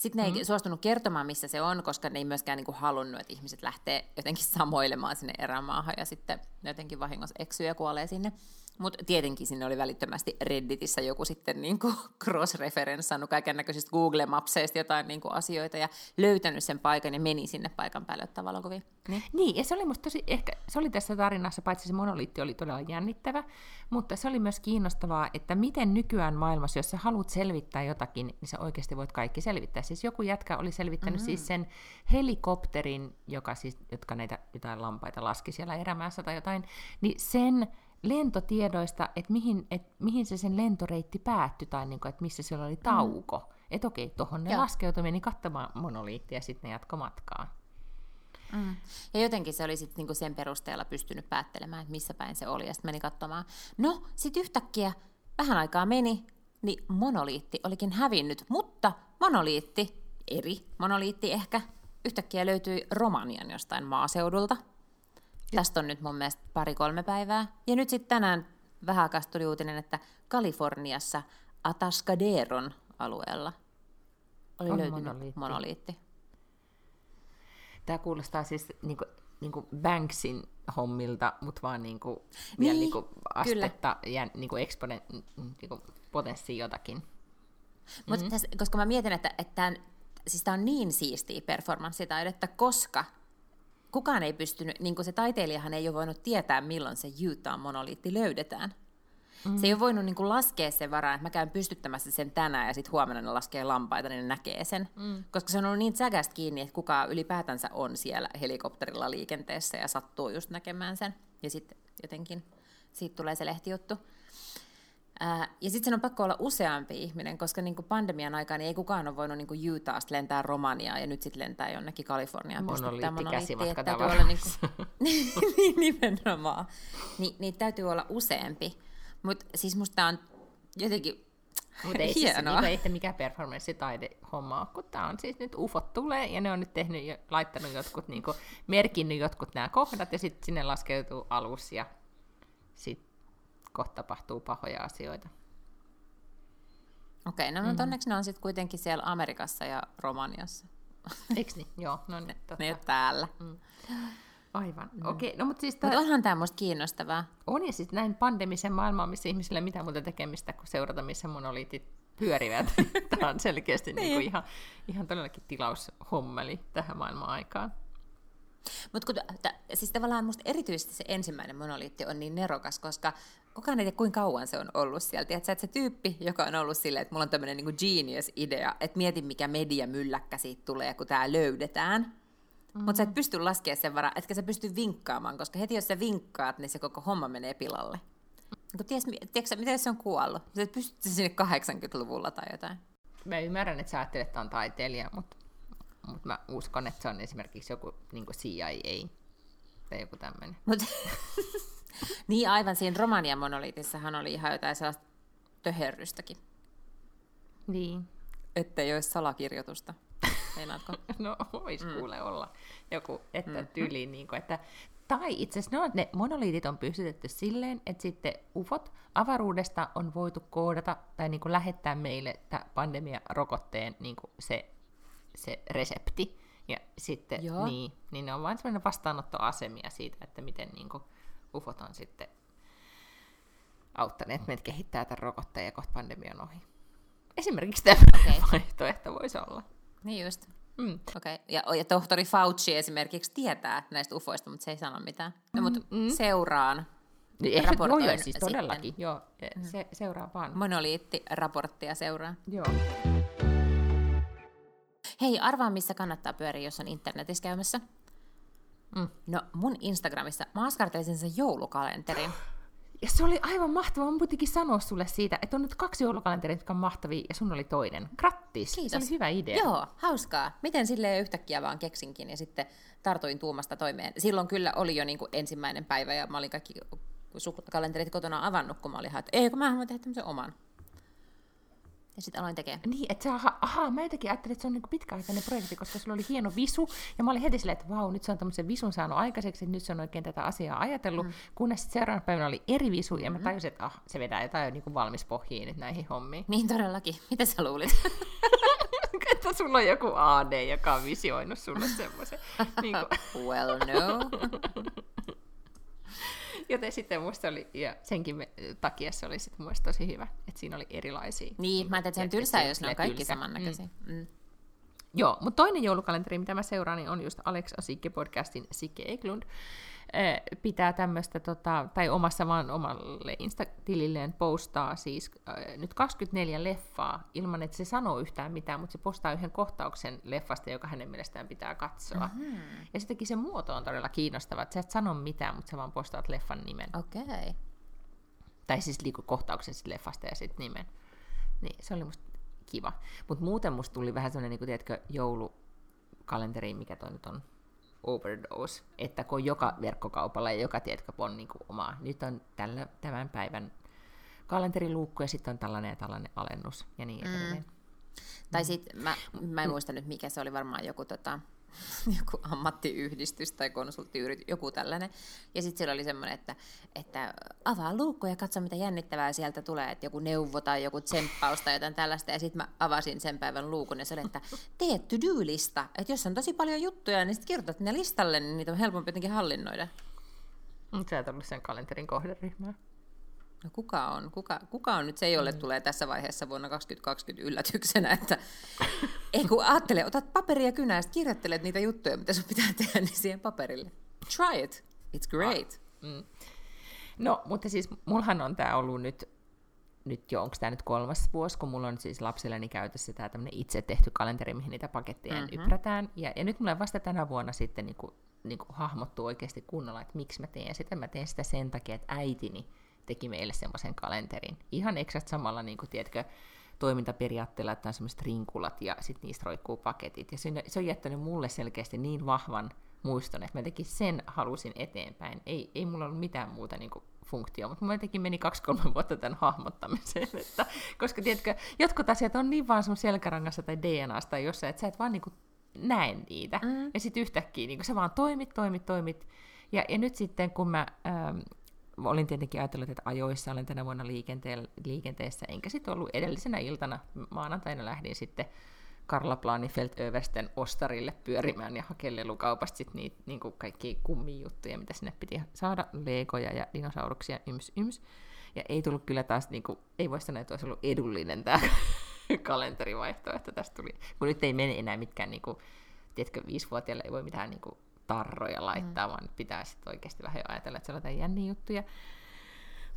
Sitten ne ei mm. suostunut kertomaan, missä se on, koska ne ei myöskään niin kuin halunnut, että ihmiset lähtee jotenkin samoilemaan sinne erämaahan ja sitten jotenkin vahingossa eksyy ja kuolee sinne. Mutta tietenkin sinne oli välittömästi Redditissä joku sitten niin kuin *laughs* cross-referenssannut kaiken näköisistä Google Mapseista jotain niin kuin asioita ja löytänyt sen paikan ja meni sinne paikan päälle ottaa valokuvia. Niin. niin, ja se oli musta tosi, ehkä se oli tässä tarinassa, paitsi se monoliitti oli todella jännittävä, mutta se oli myös kiinnostavaa, että miten nykyään maailmassa, jos sä haluat selvittää jotakin, niin sä oikeasti voit kaikki selvittää. Siis joku jätkä oli selvittänyt mm-hmm. siis sen helikopterin, joka siis, jotka näitä jotain lampaita laski siellä erämäässä tai jotain, niin sen lentotiedoista, että mihin, et, mihin se sen lentoreitti päättyi tai niin kuin, että missä siellä oli tauko. Mm. Että okei, tuohon ne Joo. laskeutui, meni katsomaan monoliittia ja sitten ne jatko matkaa. Mm. Ja jotenkin se oli sitten niinku sen perusteella pystynyt päättelemään, että missä päin se oli, ja sitten meni katsomaan. No, sitten yhtäkkiä vähän aikaa meni, niin monoliitti olikin hävinnyt, mutta monoliitti, eri monoliitti ehkä, yhtäkkiä löytyi Romanian jostain maaseudulta, Tästä on nyt mun mielestä pari-kolme päivää. Ja nyt sitten tänään vähän aikaa tuli uutinen, että Kaliforniassa Atascaderon alueella oli on löytynyt monoliitti. monoliitti. Tämä kuulostaa siis niin kuin, niin kuin Banksin hommilta, mutta vaan niin kuin, niin, vielä niin kuin astetta kyllä. ja niin kuin eksponen, niin kuin potenssia jotakin. Mutta mm-hmm. koska mä mietin, että, että tämän, siis tämä on niin siistiä performanssitaidetta, koska kukaan ei pystynyt, niin kuin se taiteilijahan ei ole voinut tietää, milloin se Utah-monoliitti löydetään. Mm. Se ei ole voinut niin kuin laskea sen varaan, että mä käyn pystyttämässä sen tänään ja sitten huomenna ne laskee lampaita, niin ne näkee sen. Mm. Koska se on ollut niin säkästä kiinni, että kuka ylipäätänsä on siellä helikopterilla liikenteessä ja sattuu just näkemään sen. Ja sitten jotenkin siitä tulee se lehtijuttu. Ää, ja sitten sen on pakko olla useampi ihminen, koska niinku pandemian aikaan niin ei kukaan ole voinut niinku Utahsta lentää Romaniaan ja nyt sitten lentää jonnekin Kaliforniaan. Monoliitti käsimatka täytyy olla niinku, niin, *laughs* *laughs* nimenomaan. Ni, niitä täytyy olla useampi. Mutta siis musta on jotenkin mutta ei siis niinku ei ehkä mikään performance-taide homma kun tämä on siis nyt ufot tulee, ja ne on nyt tehnyt, laittanut jotkut, niinku, merkinnyt jotkut nämä kohdat, ja sitten sinne laskeutuu alus, ja sitten kohta tapahtuu pahoja asioita. Okei, no mm-hmm. onneksi ne on sitten kuitenkin siellä Amerikassa ja Romaniassa. *laughs* Eikö niin? Joo, no niin, totta. Ne täällä. Mm. Aivan. Mm. Okei, no mutta siis... Tää... Mutta onhan tämä musta kiinnostavaa. On, ja sitten näin pandemisen maailmaan, missä ihmisillä ei mitään muuta tekemistä kuin seurata, missä monoliitit pyörivät. *laughs* tämä on selkeästi niin. niin ihan, ihan todellakin tilaushommeli tähän maailman aikaan. Mutta siis tavallaan musta erityisesti se ensimmäinen monoliitti on niin nerokas, koska kukaan ei tiedä, kuinka kauan se on ollut siellä. Tiedätkö, että se tyyppi, joka on ollut silleen, että mulla on tämmöinen niin genius-idea, että mieti, mikä media mylläkkä siitä tulee, kun tämä löydetään. Mm-hmm. Mutta sä et pysty laskemaan sen varaa, etkä sä pysty vinkkaamaan, koska heti jos sä vinkkaat, niin se koko homma menee pilalle. Kun ties, tiedätkö, mitä jos se on kuollut? Sä et pysty sinne 80-luvulla tai jotain. Mä ymmärrän, että sä ajattelet, että on taiteilija, mutta mutta mä uskon, että se on esimerkiksi joku niin CIA tai joku tämmöinen. Mut, *laughs* niin aivan, siinä Romanian monoliitissahan oli ihan jotain sellaista töherrystäkin. Niin. Ettei olisi salakirjoitusta. Meinaatko? *laughs* no voisi mm. kuule olla joku, että mm. tyli, niin kuin, että tai itse asiassa no, ne monoliitit on pystytetty silleen, että sitten UFOt avaruudesta on voitu koodata tai niin kuin lähettää meille pandemia-rokotteen niin kuin se se resepti. Ja sitten niin, niin ne on vain sellainen vastaanottoasemia siitä, että miten niin kuin, ufot on sitten auttaneet meitä kehittää tämän rokotteen ja kohta pandemian ohi. Esimerkiksi tämä okay. vaihtoehto voisi olla. Niin just. Mm. Okay. Ja, ja tohtori Fauci esimerkiksi tietää näistä ufoista, mutta se ei sano mitään. No, mutta mm. seuraan. Niin, raportoin joo, siis todellakin. Joo, mm. se, seuraa vaan. Monoliitti-raporttia seuraa. Joo. Hei, arvaa missä kannattaa pyöriä, jos on internetissä käymässä. Mm. No mun Instagramissa mä askartelisin sen joulukalenterin. Ja se oli aivan mahtavaa. Mä pitikin sanoa sulle siitä, että on nyt kaksi joulukalenteria, jotka on mahtavia, ja sun oli toinen. Grattis! Kiitos. Se oli hyvä idea. Joo, hauskaa. Miten sille yhtäkkiä vaan keksinkin, ja sitten tartuin tuumasta toimeen. Silloin kyllä oli jo niin kuin ensimmäinen päivä, ja mä olin kaikki kalenterit kotona avannut, kun mä olin että ei, kun mä haluan tehdä tämmöisen oman. Ja sitten aloin tekemään. Niin, että sä, aha, aha, mä jotenkin ajattelin, että se on niin pitkäaikainen projekti, koska sulla oli hieno visu, ja mä olin heti silleen, että vau, nyt se on tämmöisen visun saanut aikaiseksi, että nyt se on oikein tätä asiaa ajatellut, mm. kunnes sitten seuraavana päivänä oli eri visu, ja mä mm. tajusin, että ah, se vetää jotain niin kuin valmis pohjiin nyt näihin hommiin. Niin todellakin. Mitä sä luulit? *laughs* että sulla on joku AD, joka on visioinut sulle semmoisen. *laughs* niin kuin... well, no. *laughs* Joten sitten musta oli, ja senkin takia se oli sitten muista tosi hyvä, että siinä oli erilaisia. Niin, mä ajattelin, että se on tylsää, jos ne on kaikki samannäköisiä. Mm. Mm. Joo, mutta toinen joulukalenteri, mitä mä seuraan, niin on just Alex Asikke podcastin Sikke Eklund. Eh, pitää tämmöistä, tota, tai omassa vaan omalle Insta-tililleen postaa siis äh, nyt 24 leffaa ilman, että se sanoo yhtään mitään, mutta se postaa yhden kohtauksen leffasta, joka hänen mielestään pitää katsoa. Mm-hmm. Ja sittenkin se muoto on todella kiinnostava, että sä et sano mitään, mutta sä vaan postaat leffan nimen. Okei. Okay. Tai siis liiku kohtauksen sit leffasta ja sitten nimen. Niin, se oli musta kiva. Mutta muuten musta tuli vähän sellainen, niin kuin, tiedätkö, joulukalenteri, mikä toi nyt on, overdose, että kun joka verkkokaupalla ja joka tiedätkö on niin kuin oma, nyt on tällä, tämän päivän kalenteriluukku ja sitten on tällainen ja tällainen alennus ja niin edelleen. Mm. Tai mm. sitten, mä, mä en muista nyt mikä se oli, varmaan joku tota, *laughs* joku ammattiyhdistys tai konsulttiyritys, joku tällainen. Ja sitten siellä oli semmoinen, että, että avaa luukku ja katso mitä jännittävää sieltä tulee, että joku neuvo tai joku tsemppaus tai jotain tällaista. Ja sitten mä avasin sen päivän luukun ja se oli, että tee to-do-lista. Että jos on tosi paljon juttuja, niin sitten kirjoitat ne listalle, niin niitä on helpompi jotenkin hallinnoida. Mutta sä et ollut sen kalenterin kohderyhmää. No kuka on? Kuka, kuka on nyt se, jolle mm. tulee tässä vaiheessa vuonna 2020 yllätyksenä, että *laughs* ei kun ajattele, otat paperia kynää ja kirjoittelet niitä juttuja, mitä sun pitää tehdä, niin siihen paperille. Try it. It's great. Ah, mm. No, mutta siis mullahan on tämä ollut nyt, nyt jo, onko tämä nyt kolmas vuosi, kun mulla on siis lapsilleni käytössä tämä tämmöinen itse tehty kalenteri, mihin niitä paketteja mm-hmm. yprätään. Ja, ja nyt mulle vasta tänä vuonna sitten niin kuin, niin kuin hahmottuu oikeasti kunnolla, että miksi mä teen sitä. Mä teen sitä sen takia, että äitini teki meille semmoisen kalenterin. Ihan eksakt samalla, niin kuin, tiedätkö, toimintaperiaatteella, että on semmoiset rinkulat ja sitten niistä roikkuu paketit. Ja se on jättänyt mulle selkeästi niin vahvan muiston, että mä tekin sen halusin eteenpäin. Ei, ei mulla ollut mitään muuta niin kuin, funktio, mutta mä jotenkin meni kaksi-kolme vuotta tämän hahmottamiseen, *laughs* että, koska tiedätkö, jotkut asiat on niin vaan sun selkärangassa tai DNAsta tai jossain, että sä et vaan niin kuin, näe niitä. Mm. Ja sitten yhtäkkiä niin kuin, sä vaan toimit, toimit, toimit. Ja, ja nyt sitten kun mä ähm, olin tietenkin ajatellut, että ajoissa olen tänä vuonna liikenteessä, enkä sitten ollut edellisenä iltana, maanantaina lähdin sitten Karla Planifeldt-Översten ostarille pyörimään ja hakemaan lelukaupasta niitä niin kuin kaikki kummijuttuja, mitä sinne piti saada, legoja ja dinosauruksia, yms, yms. Ja ei tullut kyllä taas, niin kuin, ei voi sanoa, että olisi ollut edullinen tämä *laughs* kalenterivaihtoehto tästä tuli. Kun nyt ei mene enää mitkään, niin kuin, tiedätkö, viisivuotiaille ei voi mitään niin kuin, tarroja laittaa, mm. vaan pitää sitten oikeasti vähän jo ajatella, että se on jotain jänniä juttuja.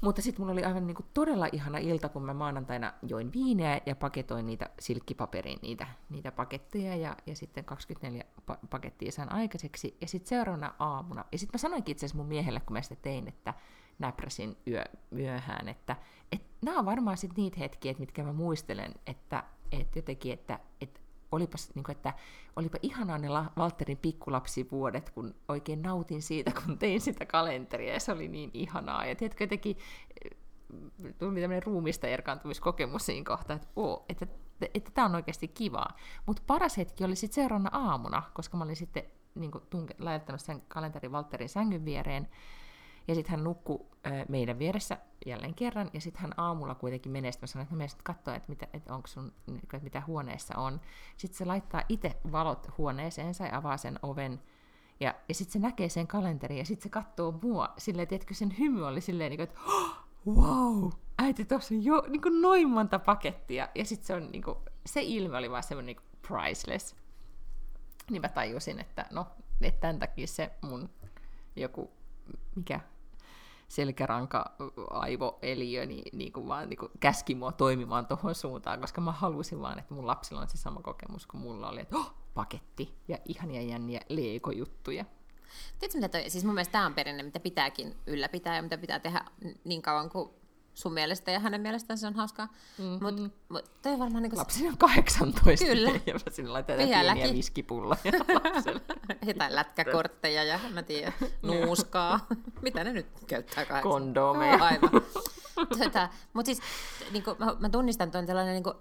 Mutta sitten mulla oli aivan niinku todella ihana ilta, kun mä maanantaina join viineä ja paketoin niitä silkkipaperiin niitä, niitä paketteja ja, ja sitten 24 pa- pakettia sain aikaiseksi. Ja sitten seuraavana aamuna, ja sitten mä sanoinkin itse asiassa mun miehelle, kun mä sitä tein, että näpräsin yö, myöhään, että et nämä on varmaan sitten niitä hetkiä, mitkä mä muistelen, että et jotenkin, että et olipas, niin kuin, että olipa ihanaa ne Walterin pikkulapsivuodet, kun oikein nautin siitä, kun tein sitä kalenteria, ja se oli niin ihanaa. Ja tiedätkö, jotenkin eh, tuli tämmöinen ruumista erkaantumiskokemus siinä kohtaa, että, oo, että että tämä on oikeasti kivaa. Mutta paras hetki oli sitten seuraavana aamuna, koska mä olin sitten niin kuin, tunke- laittanut sen kalenterin Walterin sängyn viereen, ja sitten hän nukkui meidän vieressä jälleen kerran, ja sitten hän aamulla kuitenkin menee, sitten mä sanoin, että mä menen katsoa, että, mitä, että, onko sun, että mitä huoneessa on. Sitten se laittaa itse valot huoneeseensa ja avaa sen oven, ja, ja sitten se näkee sen kalenterin, ja sitten se katsoo mua, silleen, tiedätkö, sen hymy oli silleen, niin kuin, että oh, wow, äiti, tuossa on jo niin kuin noin monta pakettia, ja sitten se on, niin kuin, se ilme oli vaan semmoinen niin priceless. Niin mä tajusin, että no, että tämän takia se mun joku, mikä selkäranka aivoeliö niin, niin kuin vaan niin kuin käski mua toimimaan tuohon suuntaan, koska mä halusin vaan, että mun lapsilla on se sama kokemus kuin mulla oli, että oh, paketti ja ihania jänniä Lego-juttuja. Tiedätkö mitä toi, siis mun mielestä tämä on perinne, mitä pitääkin ylläpitää ja mitä pitää tehdä niin kauan kuin sun mielestä ja hänen mielestään se on hauskaa. Mm-hmm. Mut, mut toi on varmaan niinku... Lapsi on 18 Kyllä. *laughs* ja mä sinne laitetaan pieniä viskipulloja *laughs* lapselle. *laughs* Jotain lätkäkortteja ja mä tiedän, nuuskaa. Mitä ne nyt käyttää kahdeksan? Kondomeja. No, aivan. Tota, Mutta siis niinku, mä, mä tunnistan tuon sellainen niinku,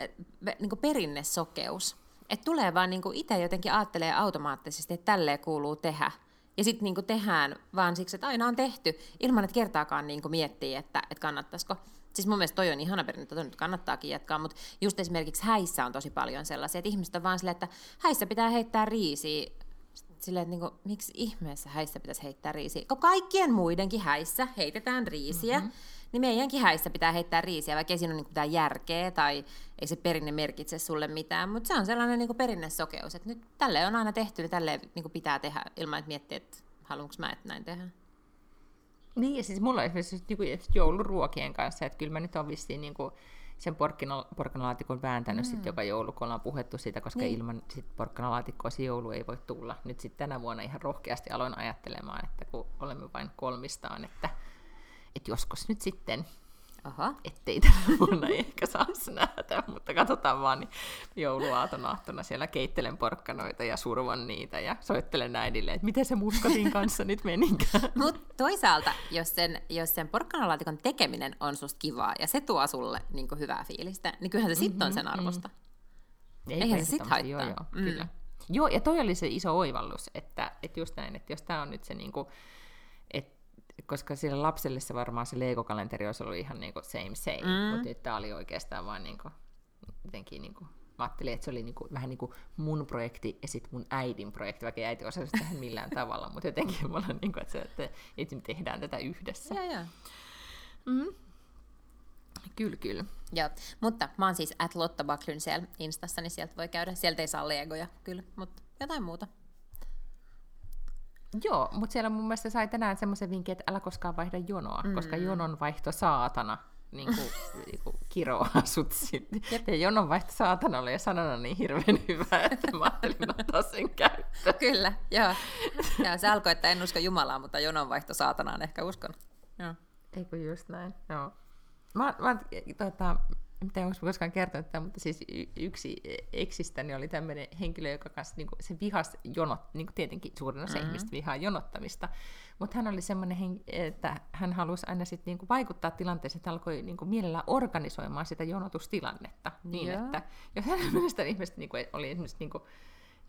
niinku perinnesokeus. Että tulee vaan niinku itse jotenkin ajattelee automaattisesti, että tälleen kuuluu tehdä. Ja sitten niinku tehdään vaan siksi, että aina on tehty, ilman että kertaakaan niinku miettii, että, että kannattaisiko. Siis mun mielestä toi on ihana perinne, että nyt kannattaakin jatkaa, mutta just esimerkiksi häissä on tosi paljon sellaisia, että ihmiset on vaan silleen, että häissä pitää heittää riisiä. Silleen, että niinku, miksi ihmeessä häissä pitäisi heittää riisiä? Kun kaikkien muidenkin häissä heitetään riisiä. Mm-hmm niin meidänkin häissä pitää heittää riisiä, vaikka ei siinä ole niin mitään järkeä tai ei se perinne merkitse sulle mitään, mutta se on sellainen niin perinnesokeus, että nyt tälle on aina tehty ja tälle niin pitää tehdä ilman, että miettii, että haluanko mä, että näin tehdä. Niin, ja siis mulla on esimerkiksi niin jouluruokien kanssa, että kyllä mä nyt on vissiin niin kuin sen porkkanalaatikon vääntänyt mm. sit joka joulu, kun ollaan puhettu siitä, koska niin. ilman sit porkkanalaatikkoa se joulu ei voi tulla. Nyt sitten tänä vuonna ihan rohkeasti aloin ajattelemaan, että kun olemme vain kolmistaan, että että joskus nyt sitten, Aha. ettei tänä vuonna *laughs* ehkä saa nähdä, mutta katsotaan vaan, niin jouluaaton aattona siellä keittelen porkkanoita ja survon niitä ja soittelen äidille, että miten se muskatin kanssa nyt menikään. *laughs* Mutta toisaalta, jos sen, jos sen porkkanalaatikon tekeminen on susta kivaa ja se tuo sulle niin hyvää fiilistä, niin kyllähän se sitten mm-hmm, on sen arvosta. Mm. Ei Eihän se sitten haittaa. Joo, joo, mm. kyllä. Joo, ja toi oli se iso oivallus, että, että just näin, että jos tämä on nyt se niinku, koska sille lapselle se varmaan se Lego-kalenteri olisi ollut ihan niinku same same, mm. mutta tämä oli oikeastaan vaan niinku, jotenkin niinku, mä ajattelin, että se oli niinku, vähän niin kuin mun projekti ja sitten mun äidin projekti, vaikka äiti osasi tähän *laughs* millään tavalla, mutta jotenkin mulla on niin kuin, että, se, että, että me tehdään tätä yhdessä. Ja, ja. Mm. Kyllä, kyllä. Joo, mutta mä oon siis at Lotta Backlund siellä Instassa, niin sieltä voi käydä. Sieltä ei saa legoja, kyllä, mutta jotain muuta. Joo, mutta siellä mun mielestä sai tänään semmoisen vinkin, että älä koskaan vaihda jonoa, mm. koska jonon vaihto saatana niin kuin, *laughs* niin kuin kiroaa sut sitten. Ja jonon vaihto saatana oli sanana niin hirveän hyvä, että mä ajattelin ottaa sen käyttöön. Kyllä, joo. Ja se alkoi, että en usko Jumalaa, mutta jonon vaihto saatanaan ehkä uskon. Joo. Eikö just näin, joo. Mä, mä tota, en tiedä, onko koskaan kertonut tätä, mutta siis yksi eksistäni oli tämmöinen henkilö, joka kanssa niin kuin, se vihas jonot, niin kuin tietenkin suurin osa mm-hmm. ihmistä vihaa jonottamista, mutta hän oli semmoinen, että hän halusi aina sit niin kuin vaikuttaa tilanteeseen, että alkoi niin kuin mielellään organisoimaan sitä jonotustilannetta, niin yeah. että jos hän mielestäni ihmiset niin kuin, oli esimerkiksi niin kuin,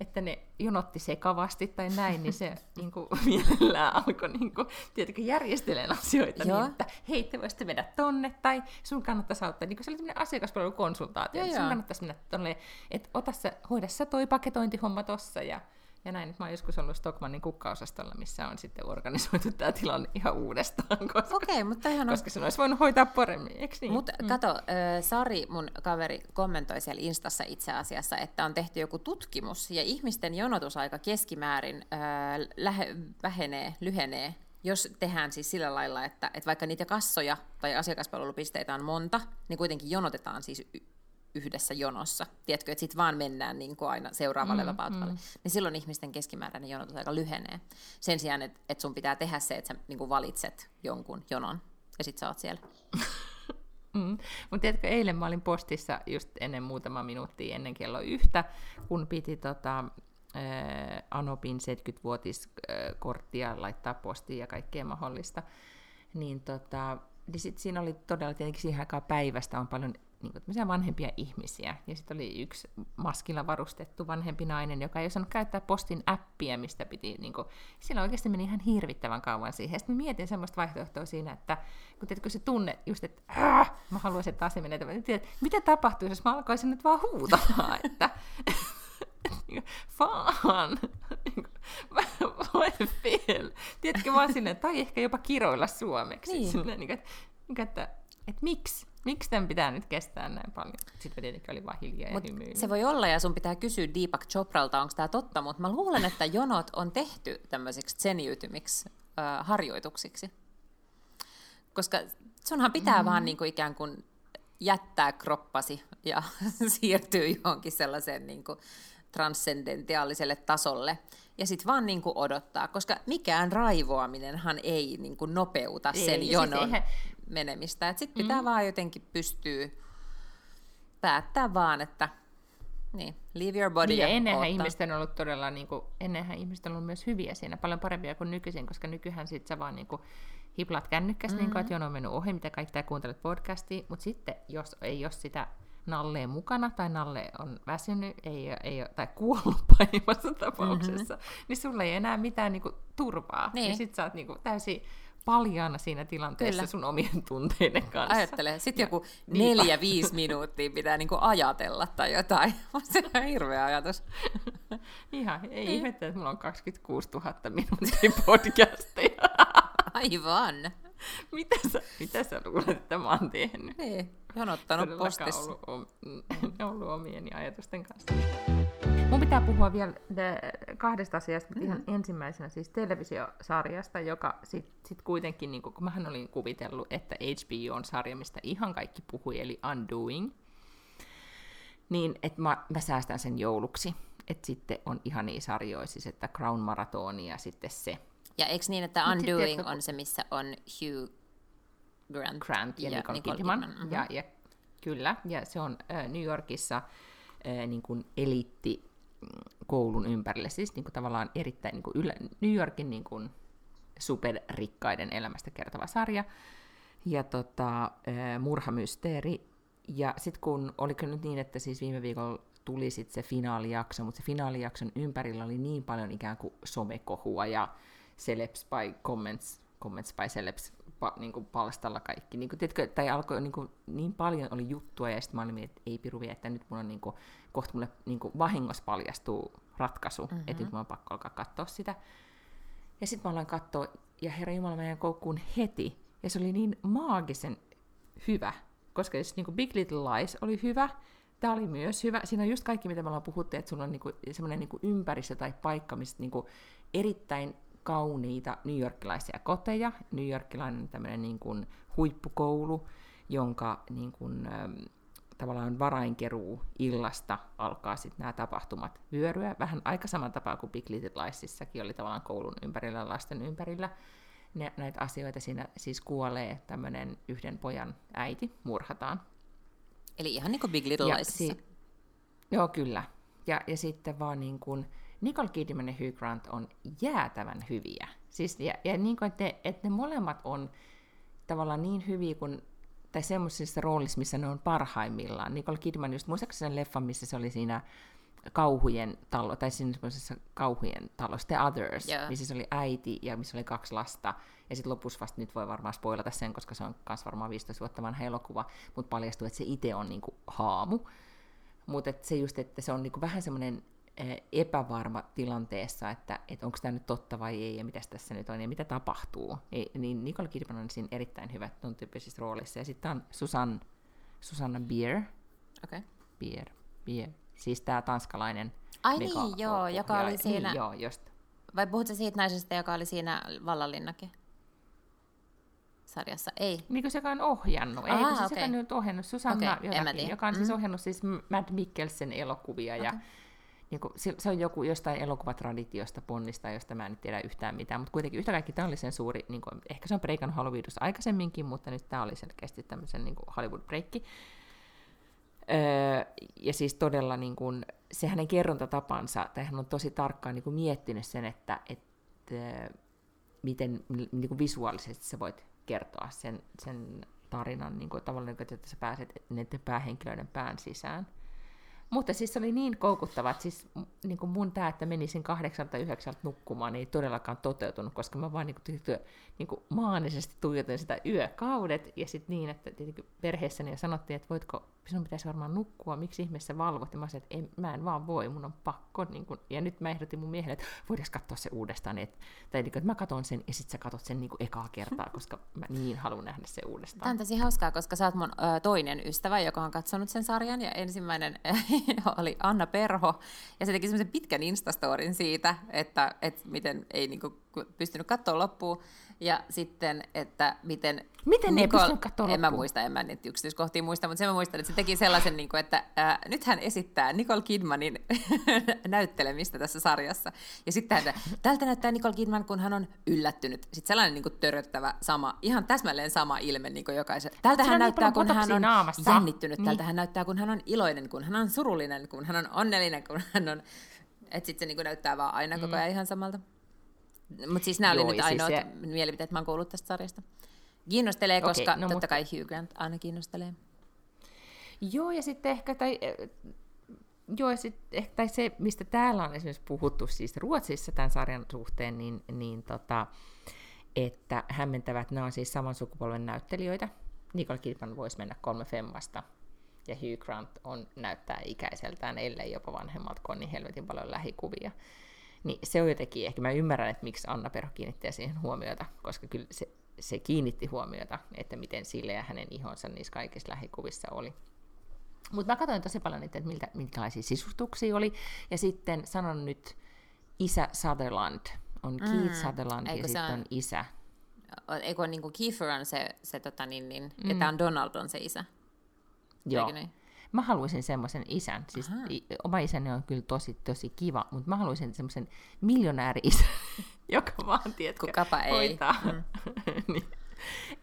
että ne jonotti sekavasti tai näin, niin se *laughs* niin kuin, mielellään alkoi niin kuin, tietenkin järjestelemään asioita niin, Joo. niin, että hei, te voisitte mennä tonne, tai sun kannattaisi auttaa, niin kuin se oli tämmöinen asiakaspalvelukonsultaatio, että sun kannattaisi mennä tonne, että ota se, hoida sä toi paketointihomma tossa, ja ja näin, että mä oon joskus ollut Stockmannin kukkaosastolla, missä on sitten organisoitu tämä tilanne ihan uudestaan, koska, okay, mutta ihan koska sen olisi voinut hoitaa paremmin, eikö niin? Mutta mm. kato, Sari, mun kaveri, kommentoi siellä Instassa itse asiassa, että on tehty joku tutkimus, ja ihmisten jonotusaika keskimäärin äh, lähe, vähenee, lyhenee jos tehdään siis sillä lailla, että, että vaikka niitä kassoja tai asiakaspalvelupisteitä on monta, niin kuitenkin jonotetaan siis yhdessä jonossa. Tiedätkö, että sitten vaan mennään niin kuin aina seuraavalle mm, vapautvalle. Mm. Niin silloin ihmisten keskimääräinen jonotusaika lyhenee. Sen sijaan, että, että sun pitää tehdä se, että sä niin kuin valitset jonkun jonon ja sitten sä oot siellä. *laughs* Mm. Mutta tiedätkö, eilen mä olin postissa just ennen muutama minuuttia ennen kello yhtä, kun piti tota, äh, Anopin 70-vuotiskorttia laittaa postiin ja kaikkea mahdollista. Niin, tota, niin sit siinä oli todella tietenkin siihen aikaan päivästä on paljon niin vanhempia ihmisiä. Ja sitten oli yksi maskilla varustettu vanhempi nainen, joka ei osannut käyttää postin appia, mistä piti, niin kuin, siellä oikeasti meni ihan hirvittävän kauan siihen. Sitten mietin semmoista vaihtoehtoa siinä, että kun, tiedätkö, se tunne just, että mä haluaisin, että asia menee tiedät, mitä tapahtuu, jos mä alkaisin nyt vaan huutamaan, *laughs* että faan, voi fel. Tiedätkö vaan silleen, tai ehkä jopa kiroilla suomeksi. Niin. Silleen, niin että, että, että, että miksi? Miksi tämän pitää nyt kestää näin paljon? Sitten tietenkin oli vaan hiljaa Mut ja Se voi olla, ja sun pitää kysyä Deepak Chopralta, onko tämä totta, mutta mä luulen, että jonot on tehty tämmöisiksi zeniytymiksi, äh, harjoituksiksi. Koska sunhan pitää mm. vaan niin kuin ikään kuin jättää kroppasi ja *laughs* siirtyy johonkin sellaiseen niin kuin transcendentiaaliselle tasolle ja sitten vaan niin kuin odottaa, koska mikään raivoaminenhan ei niin kuin nopeuta ei, sen jonon eihän, menemistä. Sitten pitää mm. vaan jotenkin pystyä päättää vaan, että niin, leave your body niin, ja ennenhän ihmisten on ollut todella, niin kuin, ennenhän ihmisten on ollut myös hyviä siinä, paljon parempia kuin nykyisin, koska nykyään sit sä vaan niin kuin, hiplat kännykkäs, mm-hmm. niin kuin, että jono on mennyt ohi, mitä kaikki kuuntelet podcastia, mutta sitten jos ei ole sitä Nalle mukana tai Nalle on väsynyt ei, ei, tai kuollut *laughs* pahimmassa tapauksessa, mm-hmm. niin sulla ei enää mitään niinku, turvaa. Niin. Ja sit sä oot niinku, täysin paljaana siinä tilanteessa Kyllä. sun omien tunteiden kanssa. Ajattele, sitten joku neljä, viisi minuuttia pitää niinku ajatella tai jotain. *laughs* Se on hirveä ajatus. *laughs* Ihan, ei niin. ihmettä, että mulla on 26 000 minuuttia podcastia. Aivan. *laughs* mitä, sä, mitä sä luulet, että mä oon tehnyt? Niin, jonottanut postissa. Ollut, on, ollut omieni ajatusten kanssa. Mun pitää puhua vielä kahdesta asiasta, mm-hmm. ihan ensimmäisenä siis televisiosarjasta, joka sitten sit kuitenkin, niin kun mähän olin kuvitellut, että HBO on sarja, mistä ihan kaikki puhui, eli Undoing, niin että mä, mä säästän sen jouluksi. Että sitten on ihan niin sarjoja, siis että Crown Maratoni ja sitten se. Ja eikö niin, että Undoing on se, missä on Hugh Grant, Grant ja, ja Nicole, Nicole Kidman. Kidman. Mm-hmm. Ja, ja, kyllä, ja se on äh, New Yorkissa äh, niin kuin eliitti koulun ympärille, siis niin kuin tavallaan erittäin niin kuin ylä, New Yorkin niin kuin superrikkaiden elämästä kertova sarja, ja tota, äh, murhamysteeri, ja sitten kun, oliko nyt niin, että siis viime viikolla tuli sitten se finaalijakso, mutta se finaalijakson ympärillä oli niin paljon ikään kuin somekohua ja celebs by comments, comments by celebs pa, niin kuin palstalla kaikki. Niin kuin, tiedätkö, tai alkoi niin, kuin, niin paljon oli juttua, ja sitten mä olin, että ei piru että nyt mun on niin kuin, kohta mulle niin kuin, vahingossa paljastuu ratkaisu, mm-hmm. että nyt mun on pakko alkaa katsoa sitä. Ja sitten mä aloin katsoa, ja Herra Jumala, meidän koukkuun heti, ja se oli niin maagisen hyvä. koska jos niin Big Little Lies oli hyvä, tämä oli myös hyvä. Siinä on just kaikki, mitä me ollaan puhuttu, että sulla on niinku semmoinen niinku ympäristö tai paikka, mistä niinku erittäin kauniita newyorkilaisia koteja, newyorkilainen tämmöinen niinku huippukoulu, jonka niinku, ähm, tavallaan varainkeruu illasta alkaa sitten nämä tapahtumat vyöryä. Vähän aika saman tapaa kuin Big Little Liesissakin oli tavallaan koulun ympärillä, lasten ympärillä ne, näitä asioita. Siinä siis kuolee tämmöinen yhden pojan äiti, murhataan. Eli ihan niin kuin Big Little Liesissa. Si- joo, kyllä. Ja, ja sitten vaan niin kuin, Nicole Kidman ja Hugh Grant on jäätävän hyviä. Siis, ja, ja niin kuin, että, ne, että ne molemmat on tavallaan niin hyviä kuin tai semmoisessa roolissa, missä ne on parhaimmillaan. Nicole Kidman, just muistaakseni sen leffan, missä se oli siinä kauhujen talo, tai siinä semmoisessa kauhujen talossa, The Others, yeah. missä se oli äiti ja missä oli kaksi lasta. Ja sitten lopussa vasta nyt voi varmaan spoilata sen, koska se on myös varmaan 15 vuotta vanha elokuva, mutta paljastuu, että se itse on niinku haamu. Mutta se just, että se on niinku vähän semmoinen epävarma tilanteessa, että, että onko tämä nyt totta vai ei, ja mitä tässä nyt on, ja mitä tapahtuu. Ei, niin Nicole Kidman on siinä erittäin hyvä tuon tyyppisissä roolissa. Ja sitten on Susan, Susanna Bier. Okay. Bier, Bier. Siis tämä tanskalainen Ai niin, joo, joka oli siinä... Niin, joo, just. Vai puhutko siitä naisesta, joka oli siinä Vallanlinnakin? sarjassa, ei. Niin se, joka on ohjannut, ei, kun se okay. sekä nyt ohjannut Susanna okay, jotakin, joka on siis mm. siis ohjannut siis Matt Mikkelsen elokuvia, okay. ja niin kuin, se, se on joku jostain elokuvatraditiosta ponnista, josta mä en tiedä yhtään mitään, mutta kuitenkin yhtä kaikki tämä oli sen suuri, niin kuin, ehkä se on breikannut Hollywoodissa aikaisemminkin, mutta nyt tämä oli selkeästi tämmöisen niin Hollywood-breikki. Öö, ja siis todella niin kuin, se hänen kerrontatapansa, tai hän on tosi tarkkaan niin kuin miettinyt sen, että, että miten niin kuin visuaalisesti sä voit kertoa sen, sen tarinan niin kuin, tavallaan, että sä pääset näiden päähenkilöiden pään sisään. Mutta siis se oli niin koukuttava, että siis niin kuin mun tämä, että menisin kahdeksalta yhdeksältä nukkumaan, niin ei todellakaan toteutunut, koska mä vaan niin kuin, niin kuin maanisesti tuijotin sitä yökaudet, ja sitten niin, että tietenkin perheessäni ja sanottiin, että voitko sinun pitäisi varmaan nukkua, miksi ihmeessä valvot? Ja mä sanoin, että en, mä en vaan voi, mun on pakko. Niin kun, ja nyt mä ehdotin mun miehelle, että voidaan katsoa se uudestaan. Et, tai niin kun, että mä katon sen ja sitten sä katot sen niin ekaa kertaa, koska mä niin haluan nähdä se uudestaan. Tämä on tosi hauskaa, koska sä oot mun ö, toinen ystävä, joka on katsonut sen sarjan. Ja ensimmäinen *laughs* oli Anna Perho. Ja se teki semmoisen pitkän instastorin siitä, että, että miten ei niin kuin, pystynyt katsoa loppuun. Ja sitten, että miten... Miten Nicole, ei pystynyt En mä muista, en mä niitä yksityiskohtia muista, mutta sen mä muistan, että se teki sellaisen, niin kuin, että ää, nyt hän esittää Nicole Kidmanin *laughs* näyttelemistä tässä sarjassa. Ja sitten hän, tältä näyttää Nicole Kidman, kun hän on yllättynyt. Sitten sellainen niin kuin töröttävä sama, ihan täsmälleen sama ilme niin kuin jokaisen. Tältä hän näyttää, kun hän on naamassa. jännittynyt. Niin. Tältä hän näyttää, kun hän on iloinen, kun hän on surullinen, kun hän on onnellinen, kun hän on... Että sitten se niin kuin näyttää vaan aina koko mm. ajan mm. ihan samalta. Mutta siis nämä oli nyt siis ainoat se... mielipiteet, mä oon kuullut tästä sarjasta. Kiinnostelee, okay, koska no, totta mutta... kai Hugh Grant aina kiinnostelee. Joo, ja sitten ehkä, tai, joo, ja sit, ehkä, tai se, mistä täällä on esimerkiksi puhuttu siis Ruotsissa tämän sarjan suhteen, niin, niin tota, että hämmentävät, nämä on siis saman sukupolven näyttelijöitä. Nicole Kidman voisi mennä kolme femmasta, ja Hugh Grant on näyttää ikäiseltään, ellei jopa vanhemmalta, kun on niin helvetin paljon lähikuvia. Niin se on jotenkin, ehkä mä ymmärrän, että miksi Anna Perho kiinnittää siihen huomiota, koska kyllä se, se kiinnitti huomiota, että miten sille ja hänen ihonsa niissä kaikissa lähikuvissa oli. Mutta mä katsoin tosi paljon niitä, että miltä, minkälaisia sisustuksia oli. Ja sitten sanon nyt isä Sutherland. On mm. Keith Sutherland Eikö ja sitten on isä. Eikö niin kuin Kiefer on se, se tota, niin, niin, mm. ja tämä on Donald on se isä. Joo. Niin? Mä haluaisin semmoisen isän. Siis i, oma isäni on kyllä tosi, tosi kiva, mutta mä haluaisin semmoisen miljonääri-isän, *laughs* joka vaan, tiedätkö, Kukapa hoitaa. Ei. Mm. *laughs* niin.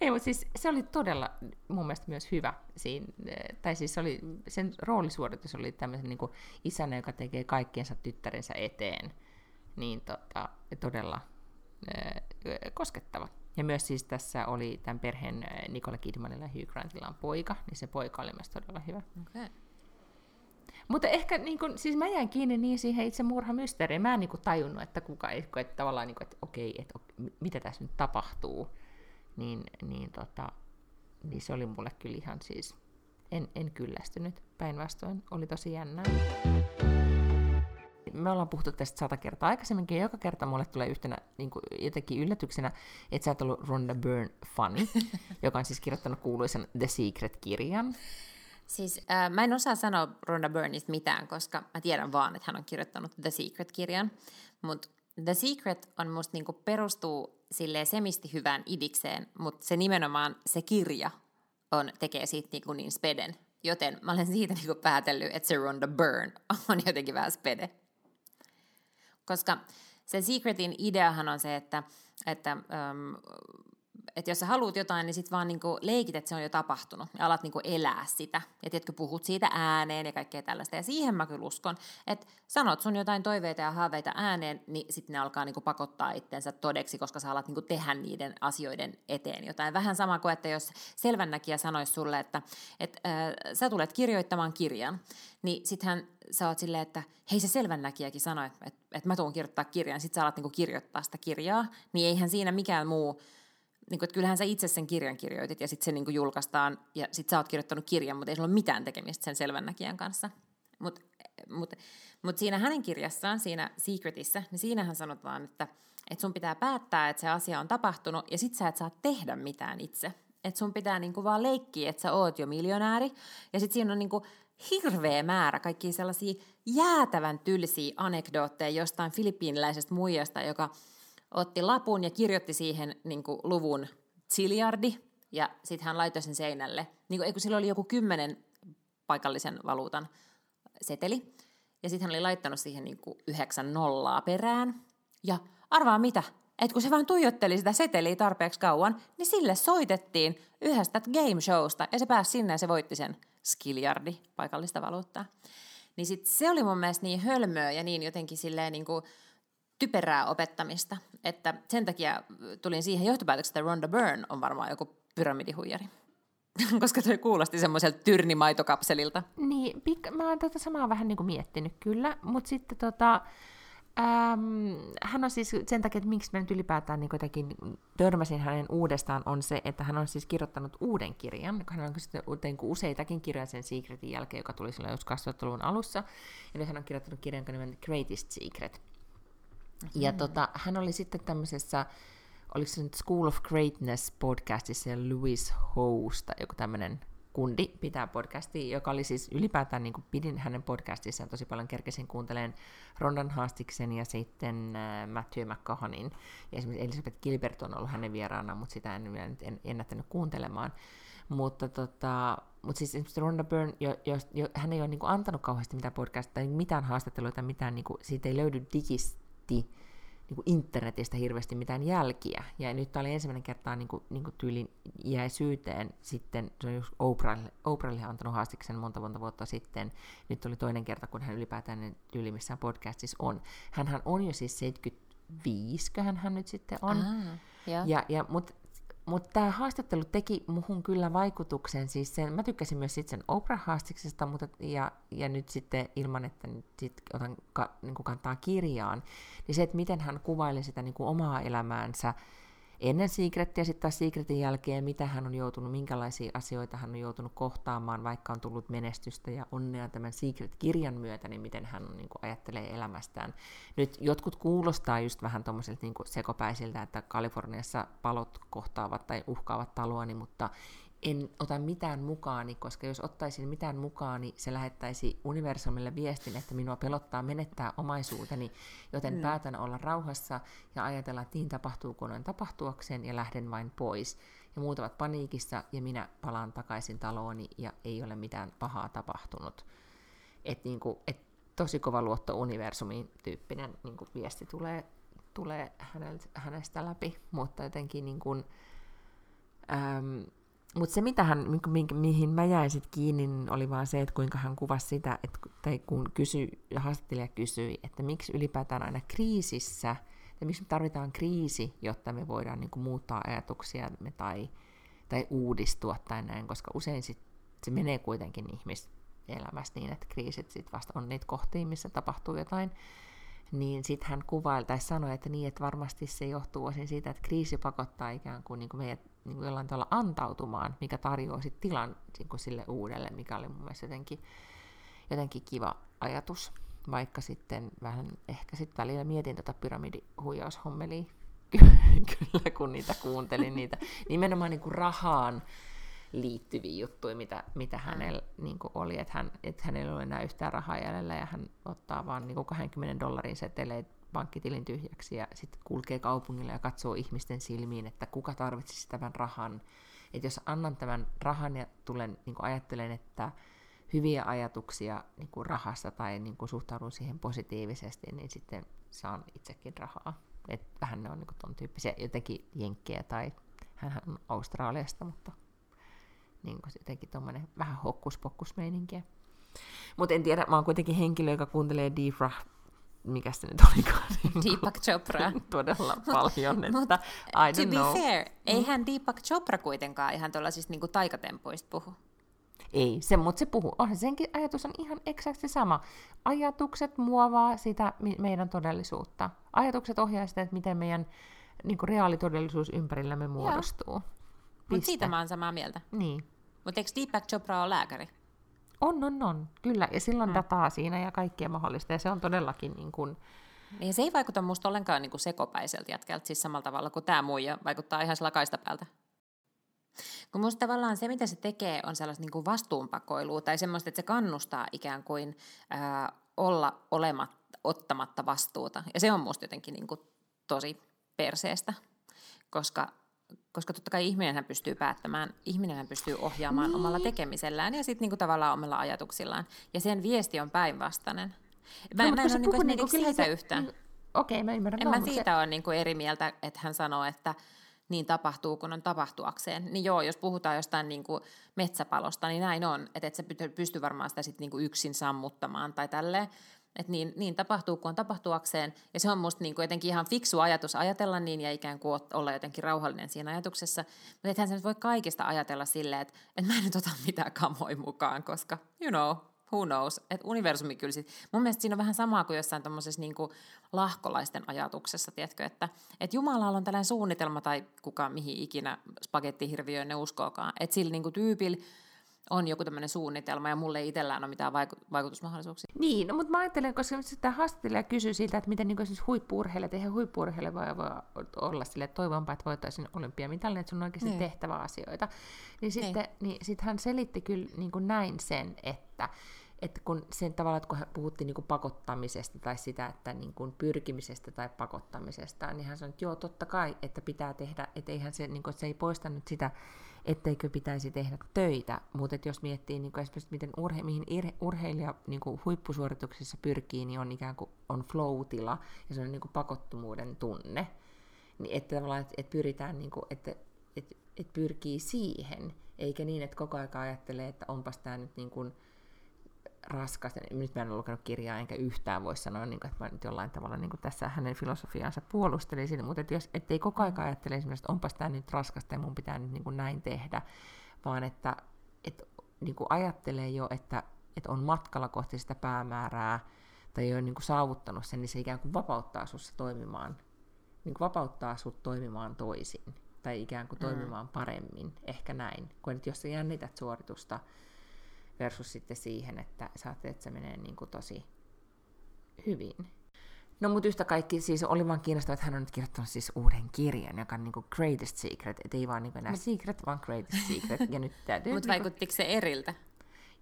Ei, mutta siis se oli todella mun mielestä myös hyvä siinä, tai siis oli, sen roolisuoritus oli tämmöisen niin isänä, joka tekee kaikkiensa tyttärensä eteen, niin tota, todella äh, koskettava. Ja myös siis tässä oli tämän perheen Nicole Kidmanilla ja Hugh Grantilla on poika, niin se poika oli myös todella hyvä. Okay. Mutta ehkä niin kun, siis mä jäin kiinni niin siihen itse murhamysteeriin. Mä en niin kun, tajunnut, että kuka, että tavallaan, niin kun, että okei, että mitä tässä nyt tapahtuu. Niin, niin, tota, niin se oli mulle kyllä ihan siis, en, en kyllästynyt. Päinvastoin oli tosi jännää. Me ollaan puhuttu tästä sata kertaa aikaisemminkin, ja joka kerta mulle tulee yhtenä niin kuin jotenkin yllätyksenä, että sä oot ollut Rhonda Byrne funny, *laughs* joka on siis kirjoittanut kuuluisan The Secret-kirjan. Siis äh, mä en osaa sanoa Rhonda Byrneista mitään, koska mä tiedän vaan, että hän on kirjoittanut The Secret-kirjan, mutta The Secret on musta niinku perustuu silleen semisti hyvään idikseen, mutta se nimenomaan se kirja on, tekee siitä niinku niin speden. Joten mä olen siitä niinku päätellyt, että se Rhonda Byrne on jotenkin vähän spede. Koska se Secretin ideahan on se, että, että ähm, että jos sä haluat jotain, niin sit vaan niinku leikit, että se on jo tapahtunut ja alat niinku elää sitä. Ja tiedätkö, puhut siitä ääneen ja kaikkea tällaista. Ja siihen mä kyllä uskon, että sanot sun jotain toiveita ja haaveita ääneen, niin sitten ne alkaa niinku pakottaa itsensä todeksi, koska sä alat niinku tehdä niiden asioiden eteen jotain. Vähän sama kuin, että jos selvännäkijä sanoisi sulle, että et, äh, sä tulet kirjoittamaan kirjan, niin sittenhän sä oot silleen, että hei se selvännäkijäkin sanoi, että et, et mä tuun kirjoittaa kirjan, sit sä alat niinku kirjoittaa sitä kirjaa, niin eihän siinä mikään muu niin kuin, että kyllähän sä itse sen kirjan kirjoitit ja sitten se niin kuin julkaistaan ja sitten sä oot kirjoittanut kirjan, mutta ei sulla ole mitään tekemistä sen selvännäkijän kanssa. Mutta mut, mut siinä hänen kirjassaan, siinä Secretissä, niin siinähän sanotaan, että, että sun pitää päättää, että se asia on tapahtunut ja sit sä et saa tehdä mitään itse. Että sun pitää niinku vaan leikkiä, että sä oot jo miljonääri ja sitten siinä on niinku hirveä määrä kaikkia sellaisia jäätävän tylsiä anekdootteja jostain filippiiniläisestä muijasta, joka – otti lapun ja kirjoitti siihen niin kuin, luvun ziljardi, ja sitten hän laitoi sen seinälle. Niin kuin, sillä oli joku kymmenen paikallisen valuutan seteli, ja sitten hän oli laittanut siihen niin kuin yhdeksän nollaa perään. Ja arvaa mitä, että kun se vaan tuijotteli sitä seteliä tarpeeksi kauan, niin sille soitettiin yhdestä game showsta, ja se pääsi sinne ja se voitti sen skiljardi paikallista valuuttaa. Niin sit se oli mun mielestä niin hölmöä ja niin jotenkin silleen niin kuin, typerää opettamista, että sen takia tulin siihen johtopäätökseen, että Rhonda Byrne on varmaan joku pyramidihuijari. *laughs* Koska toi kuulosti semmoiselta tyrnimaitokapselilta. Niin, pik- mä oon tätä samaa vähän niin kuin miettinyt kyllä, mutta sitten tota, äm, hän on siis sen takia, että miksi mä nyt ylipäätään niin jotenkin törmäsin hänen uudestaan, on se, että hän on siis kirjoittanut uuden kirjan. Hän on sitten useitakin kirjoja sen Secretin jälkeen, joka tuli silloin jos 2000-luvun alussa. Ja nyt hän on kirjoittanut kirjan nimen Greatest Secret. Ja mm. tota, hän oli sitten tämmöisessä, oliko se nyt School of Greatness podcastissa ja Louis Hosta, joku tämmöinen kundi pitää podcastia, joka oli siis ylipäätään, niin kuin pidin hänen podcastissaan tosi paljon, kerkesin kuunteleen Rondan Haastiksen ja sitten äh, Matthew McCahonin. Ja esimerkiksi Elisabeth Gilbert on ollut hänen vieraana, mutta sitä en vielä en, ennättänyt kuuntelemaan. Mutta, tota, mutta siis esimerkiksi Rhonda Byrne, jo, jo, jo, hän ei ole niin kuin antanut kauheasti mitään podcastia tai mitään haastatteluita, mitään, niin kuin, siitä ei löydy digis, näytti niin kuin internetistä hirveästi mitään jälkiä. Ja nyt tämä oli ensimmäinen kerta niin kuin, niin kuin tyylin jäi syyteen sitten, se on just Oprahille, Oprahille antanut haastiksen monta monta vuotta sitten. Nyt oli toinen kerta, kun hän ylipäätään tyyli missään podcastissa on. Hänhän on jo siis 75, hän nyt sitten on. Ah, ja, ja, mutta mutta tämä haastattelu teki muhun kyllä vaikutuksen, siis sen, mä tykkäsin myös sit sen Oprah-haastiksesta, mutta, ja, ja nyt sitten ilman, että nyt sit otan ka, niin kantaa kirjaan, niin se, että miten hän kuvaili sitä niin kuin omaa elämäänsä, ennen Secretia ja sitten taas Secretin jälkeen, mitä hän on joutunut, minkälaisia asioita hän on joutunut kohtaamaan, vaikka on tullut menestystä ja onnea tämän Secret-kirjan myötä, niin miten hän on, niin kuin, ajattelee elämästään. Nyt jotkut kuulostaa just vähän tuommoiselta niin sekopäisiltä, että Kaliforniassa palot kohtaavat tai uhkaavat taloani, mutta en ota mitään mukaani, koska jos ottaisin mitään mukaani, se lähettäisi universumille viestin, että minua pelottaa menettää omaisuuteni, joten mm. päätän olla rauhassa ja ajatella, että niin tapahtuu, kun on tapahtuakseen, ja lähden vain pois. Ja muut ovat paniikissa, ja minä palaan takaisin talooni, ja ei ole mitään pahaa tapahtunut. Et niinku, et tosi kova luotto universumiin tyyppinen niinku viesti tulee, tulee hänestä läpi, mutta jotenkin niin kuin, äm, mutta se, mitä hän, mi- mihin mä jäin sit kiinni, niin oli vaan se, että kuinka hän kuvasi sitä, että, tai kun kysy, haastattelija kysyi, että miksi ylipäätään aina kriisissä, tai miksi me tarvitaan kriisi, jotta me voidaan niin kuin, muuttaa ajatuksia tai, tai uudistua tai näin, koska usein sit, se menee kuitenkin ihmiselämässä niin, että kriisit sit vasta on niitä kohtia, missä tapahtuu jotain niin sitten hän kuvaili tai sanoi, että niin, että varmasti se johtuu osin siitä, että kriisi pakottaa ikään kuin, niin kuin meidät niin kuin jollain tavalla antautumaan, mikä tarjoaa sitten tilan niin kuin sille uudelle, mikä oli mun mielestä jotenkin, jotenkin kiva ajatus. vaikka sitten vähän, ehkä sitten välillä mietin tätä pyramidihuijaushommelia, *laughs* kyllä kun niitä kuuntelin, niitä nimenomaan niin kuin rahaan liittyviä juttuja, mitä, mitä mm. hänellä niin oli, että, hän, että hänellä ei ole enää yhtään rahaa jäljellä ja hän ottaa vaan niin kuin 20 dollarin seteleitä pankkitilin tyhjäksi ja sitten kulkee kaupungilla ja katsoo ihmisten silmiin, että kuka tarvitsisi tämän rahan. Että jos annan tämän rahan ja tulen niin ajattelen, että hyviä ajatuksia niin kuin rahasta tai niin kuin suhtaudun siihen positiivisesti, niin sitten saan itsekin rahaa. Et vähän ne on niin kuin ton tyyppisiä jotenkin jenkkejä tai hän on Australiasta, mutta niin kuin jotenkin tuommoinen vähän hokkuspokkusmeininkiä. Mutta en tiedä, mä oon kuitenkin henkilö, joka kuuntelee Deep mikä se nyt olikaan? *laughs* Deepak Chopra. *laughs* Todella paljon, että I don't To be know. fair, eihän Deepak Chopra kuitenkaan ihan tuollaisista niinku taikatempoista puhu. Ei, se, mutta se puhuu. Onhan senkin ajatus on ihan eksakti sama. Ajatukset muovaa sitä meidän todellisuutta. Ajatukset ohjaa sitä, että miten meidän niin kuin reaalitodellisuus ympärillämme muodostuu. Mutta siitä mä oon samaa mieltä. Niin. Mutta eikö Deepak Chopra ole lääkäri? On, on, on. Kyllä, ja silloin mm. dataa siinä ja kaikkea mahdollista, ja se on todellakin niin kuin, Ja se ei vaikuta musta ollenkaan niinku sekopäiseltä jätkältä, siis samalla tavalla kuin tämä muija vaikuttaa ihan sillä kaistapäältä. Kun musta tavallaan se, mitä se tekee, on sellaista niinku vastuunpakoilua tai semmoista, että se kannustaa ikään kuin ää, olla olematta, ottamatta vastuuta. Ja se on musta jotenkin niinku tosi perseestä, koska koska totta kai ihminenhän pystyy päättämään, ihminenhän pystyy ohjaamaan niin. omalla tekemisellään ja sitten niinku tavallaan omilla ajatuksillaan. Ja sen viesti on päinvastainen. Mä, No, no, mä en ole niinku niinku, siitä se- yhtään. niin- Okei, mä ymmärrän. En no, mä mutta siitä se... ole niinku eri mieltä, että hän sanoo, että niin tapahtuu, kun on tapahtuakseen. Niin joo, jos puhutaan jostain niinku metsäpalosta, niin näin on. Että et sä py- pysty varmaan sitä sit niinku yksin sammuttamaan tai tälleen. Että niin, niin tapahtuu, kun on tapahtuakseen. Ja se on musta niinku jotenkin ihan fiksu ajatus ajatella niin ja ikään kuin olla jotenkin rauhallinen siinä ajatuksessa. Mutta ethän sä nyt voi kaikista ajatella silleen, että, että mä en nyt ota mitään kamoja mukaan, koska you know, who knows, että universumi kyllä sit, mun mielestä siinä on vähän samaa kuin jossain tämmöisessä niinku lahkolaisten ajatuksessa, tiedätkö, että, että Jumalalla on tällainen suunnitelma tai kuka mihin ikinä spagettihirviöön ne uskookaan, että sillä niinku tyypillä on joku tämmöinen suunnitelma ja mulle ei itsellään ole mitään vaiku- vaikutusmahdollisuuksia. Niin, no, mutta mä ajattelen, koska sitä haastattelija kysyy siitä, että miten niin esimerkiksi huippuurheilijat, eihän huippuurheilija voi, voi olla sille, että toivonpa, että voitaisiin olympiamitalin, että sun on oikeasti Niin. tehtävä asioita. Niin sitten niin sit hän selitti kyllä niin kuin näin sen, että että kun sen tavalla, että kun hän puhuttiin niin kuin pakottamisesta tai sitä, että niin kuin pyrkimisestä tai pakottamisesta, niin hän sanoi, että joo, totta kai, että pitää tehdä, että eihän se, niin kuin, että se ei poista nyt sitä, etteikö pitäisi tehdä töitä, mutta jos miettii niin esimerkiksi, miten urhe, mihin irhe, urheilija niin huippusuorituksessa pyrkii, niin on ikään kuin on flow-tila ja se on niin pakottomuuden tunne, niin että tavallaan, että, että pyritään, niin kuin, että, että, että pyrkii siihen, eikä niin, että koko ajan ajattelee, että onpas tämä nyt niin kuin, raskasta. Nyt mä en ole lukenut kirjaa, enkä yhtään voi sanoa, niin kuin, että mä nyt jollain tavalla niin kuin tässä hänen filosofiaansa puolustelisin, mutta että jos, ettei koko ajan ajattele esimerkiksi, että onpas tämä nyt raskasta ja mun pitää nyt niin kuin näin tehdä, vaan että, että niin kuin ajattelee jo, että, että on matkalla kohti sitä päämäärää tai ei ole niin kuin saavuttanut sen, niin se ikään kuin vapauttaa sussa toimimaan, niin kuin vapauttaa sut toimimaan toisin tai ikään kuin toimimaan paremmin, ehkä näin, kuin että jos sä jännität suoritusta, versus sitten siihen, että sä ajattelet, että se menee niin kuin tosi hyvin. No mutta yhtä kaikki, siis oli vaan kiinnostavaa, että hän on nyt kirjoittanut siis uuden kirjan, joka on niin kuin Greatest Secret, et ei vaan niin enää Secret, vaan Greatest Secret. Ja nyt täytyy... *laughs* Mutta niinku- vaikuttiko se eriltä?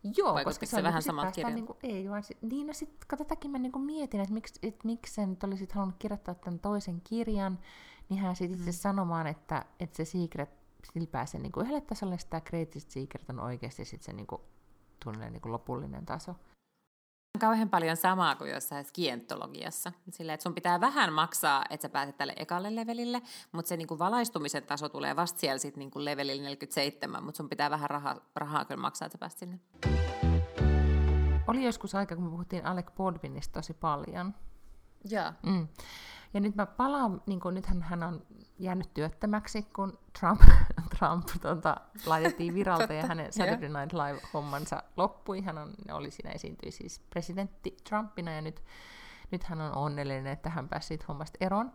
Joo, vaikuttiko koska se on vähän sit päästään kirjalta? Niinku, ei vaan, sit, niin no sit, kato, tätäkin mä niinku mietin, että miksi, et miksi sen nyt olisit halunnut kirjoittaa tämän toisen kirjan, niin hän sitten itse sanomaan, että, että se Secret, sillä pääsee niinku yhdelle tasolle, että tämä Greatest Secret on oikeasti sitten se niinku, tunnelleen niinku lopullinen taso. On kauhean paljon samaa kuin jossain skientologiassa. Silleen, että sun pitää vähän maksaa, että sä pääset tälle ekalle levelille, mutta se niinku valaistumisen taso tulee vasta siellä sit niinku levelillä 47, mutta sun pitää vähän rahaa, rahaa kyllä maksaa, että sä pääset sinne. Oli joskus aika, kun me puhuttiin Alec Baldwinista tosi paljon. Joo. Mm. Ja nyt mä palaan, niin kun nythän hän on jäänyt työttömäksi, kun Trump, *laughs* Trump tota, laitettiin viralta ja hänen Saturday Night Live-hommansa loppui. Hän on, oli siinä esiintyi siis presidentti Trumpina ja nyt, nyt hän on onnellinen, että hän pääsi siitä hommasta eroon.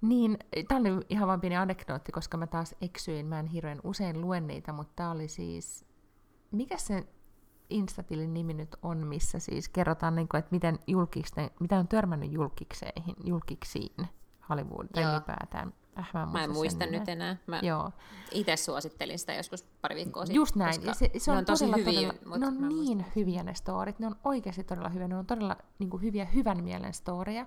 Niin, tämä oli ihan vain pieni anekdootti, koska mä taas eksyin, mä en hirveän usein luen niitä, mutta tämä oli siis, mikä se Instatilin nimi nyt on, missä siis kerrotaan, niin kuin, että miten julkisten, mitä on törmännyt julkikseihin, julkiksiin Hollywood tai ylipäätään. Äh, mä, mä en muista nyt enää. Mä Joo. itse suosittelin sitä joskus pari viikkoa sitten. Just näin. Se, se on, on tosi todella, hyviä. Todella, ne on niin muistan. hyviä ne storit. Ne on oikeasti todella hyviä. Ne on todella niin kuin, hyviä hyvän mielen storeja.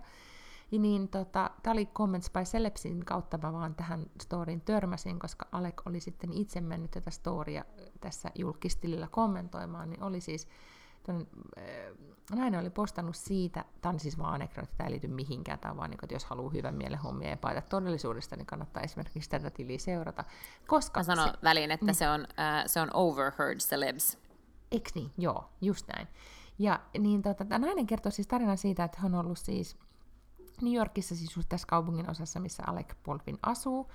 Niin, tota, tämä oli Comments by Celebsin kautta mä vaan tähän storin törmäsin, koska Alek oli sitten itse mennyt tätä storia tässä julkistilillä kommentoimaan, niin oli siis tuonne, äh, nainen oli postannut siitä, tämä on siis vaan anekdootti, tämä ei liity mihinkään, tämä vaan, niin, että jos haluaa hyvän mielen hommia ja paita todellisuudesta, niin kannattaa esimerkiksi tätä tiliä seurata. Koska Mä sanon se, väliin, että mm. se, on, äh, se on overheard celebs. Eikö niin? Joo, just näin. Ja niin tota, tämä nainen kertoo siis tarinan siitä, että hän on ollut siis New Yorkissa, siis just tässä kaupungin osassa, missä Alec Baldwin asuu,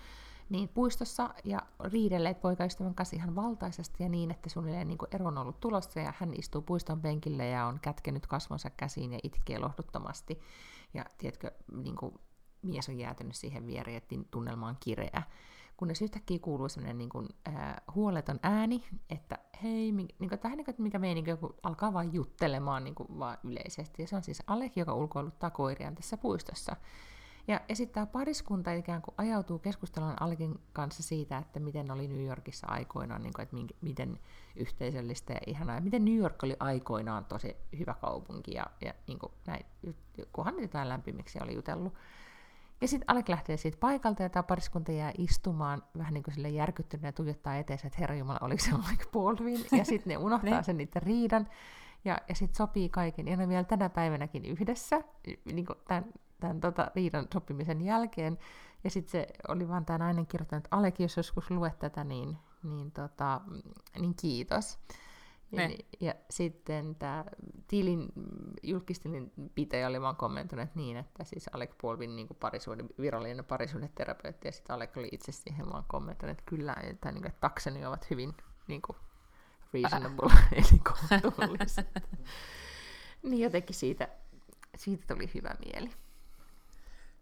niin puistossa ja riidelleet poikaystävän kanssa ihan valtaisesti ja niin, että suunnilleen niin ero on ollut tulossa ja hän istuu puiston penkille ja on kätkenyt kasvonsa käsiin ja itkee lohduttomasti. Ja tiedätkö, niin kuin mies on jäätynyt siihen viereen, että tunnelma on kireä. Kunnes yhtäkkiä kuuluu sellainen niin kuin, äh, huoleton ääni, että hei, niin kuin, tähän, niin kuin, mikä meininki, joku alkaa vain juttelemaan niin kuin, vaan yleisesti. Ja se on siis Alek, joka ulkoiluttaa koiriaan tässä puistossa. Ja esittää pariskunta ikään kuin ajautuu keskusteluun Alkin kanssa siitä, että miten oli New Yorkissa aikoinaan, niin kuin, että minkä, miten yhteisöllistä ja ihanaa, ja miten New York oli aikoinaan tosi hyvä kaupunki, ja, ja niin kuin näin, kunhan jotain lämpimiksi oli jutellut. Ja sitten Alek lähtee siitä paikalta, ja tämä pariskunta jää istumaan vähän niin kuin sille järkyttyneen ja tuijottaa eteensä, että herra Jumala, oliko se *laughs* Alec Baldwin, ja sitten ne unohtaa niin. sen niiden riidan, ja, ja sitten sopii kaiken, ja ne vielä tänä päivänäkin yhdessä, niin kuin tämän tämän tota, riidan sopimisen jälkeen. Ja sitten se oli vaan tämä nainen kirjoittanut, että Aleki, jos joskus luet tätä, niin, niin, tota, niin kiitos. Ja, ja sitten tämä tilin, julkistilin pitäjä oli vaan kommentoinut niin, että siis Alec Baldwin niin parisuuden, virallinen parisuudeterapeutti, ja sitten Alec oli itse siihen vaan kommentoinut, että kyllä, että, niin kuin, että takseni ovat hyvin niin kuin, reasonable, äh. *laughs* eli kohtuulliset. *laughs* niin jotenkin siitä, siitä tuli hyvä mieli.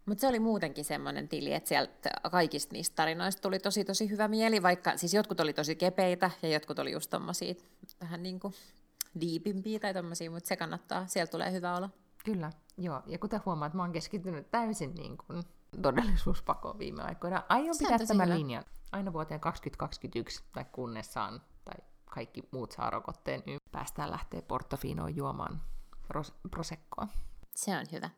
Mutta se oli muutenkin semmoinen tili, että sieltä kaikista niistä tarinoista tuli tosi tosi hyvä mieli, vaikka siis jotkut oli tosi kepeitä ja jotkut oli just tommosia vähän niin kuin diipimpiä tai tommosia, mutta se kannattaa, sieltä tulee hyvä olo. Kyllä, joo. Ja kuten huomaat, mä oon keskittynyt täysin niin kuin todellisuuspakoon viime aikoina. Aion pitää tämän hyvä. linjan aina vuoteen 2021, tai kunnes saan, tai kaikki muut saa rokotteen, niin päästään lähteä Portofinoon juomaan pros- prosekkoa. Se on hyvä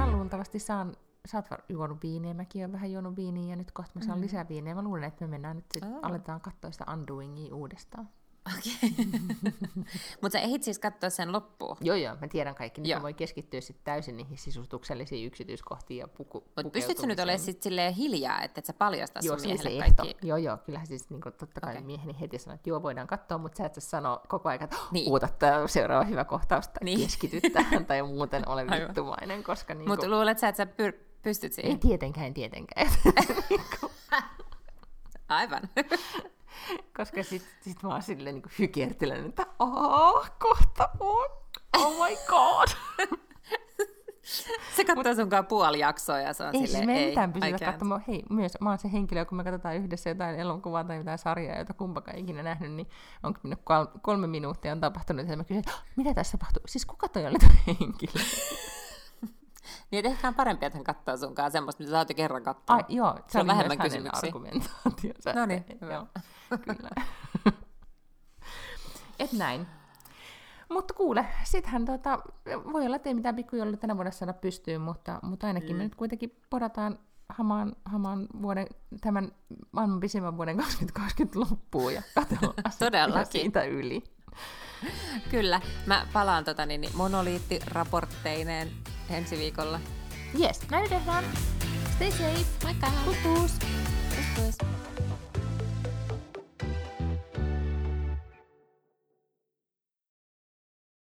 mä luultavasti saan, sä oot juonut viiniä, mäkin olen vähän juonut viiniä ja nyt kohta mä saan mm. lisää viiniä. Mä luulen, että me mennään nyt sit, oh. aletaan katsoa sitä Undoingia uudestaan. Okei. *laughs* Okay. Mutta sä ehdit siis katsoa sen loppuun? Joo, joo, mä tiedän kaikki. Nyt mä voin keskittyä sitten täysin niihin sisustuksellisiin yksityiskohtiin ja puku, Mutta pystytkö nyt olemaan sitten silleen hiljaa, että et sä paljasta joo, sun miehelle se kaikki? Joo, joo, kyllähän siis niin totta kai okay. mieheni heti sanoo, että joo, voidaan katsoa, mutta sä et sä sano koko ajan, että niin. uuta seuraava hyvä kohtaus tai niin. keskity tähän tai muuten ole vittumainen, koska... Niin Mutta luulet sä, että sä pyr- pystyt siihen? Ei tietenkään, tietenkään. *laughs* Aivan. *laughs* Koska sit, sit mä oon silleen niin hykertelen, että aah, kohta on. Oh my god. *laughs* se katsoo sunkaan puoli jaksoa ja se on ei, silleen, siis ei, mitään pysytä katsomaan. Hei, myös mä oon se henkilö, kun me katsotaan yhdessä jotain elokuvaa tai jotain sarjaa, jota kumpakaan ikinä nähnyt, niin onko minne kolme minuuttia on tapahtunut, ja mä kysyn, mitä tässä tapahtuu? Siis kuka toi oli tuo henkilö? *laughs* Niin, ehkä on parempi, että hän katsoo sunkaan semmoista, mitä sä oot jo kerran katsoa. Ai, joo, se, se on vähemmän kysymyksiä. No niin, joo. Kyllä. Et näin. Mutta kuule, sittenhän tota, voi olla, että ei mitään pikkujoulu tänä vuonna saada pystyyn, mutta, mutta ainakin mm. me nyt kuitenkin podataan hamaan, hamaan vuoden, tämän maailman pisimmän vuoden 2020 loppuun ja katsotaan *laughs* Todellakin. siitä yli. Kyllä. Mä palaan tota, niin, niin monoliittiraportteineen ensi viikolla. Yes, näin tehdään. Stay safe. Moikka! Pus pus! Pus pus!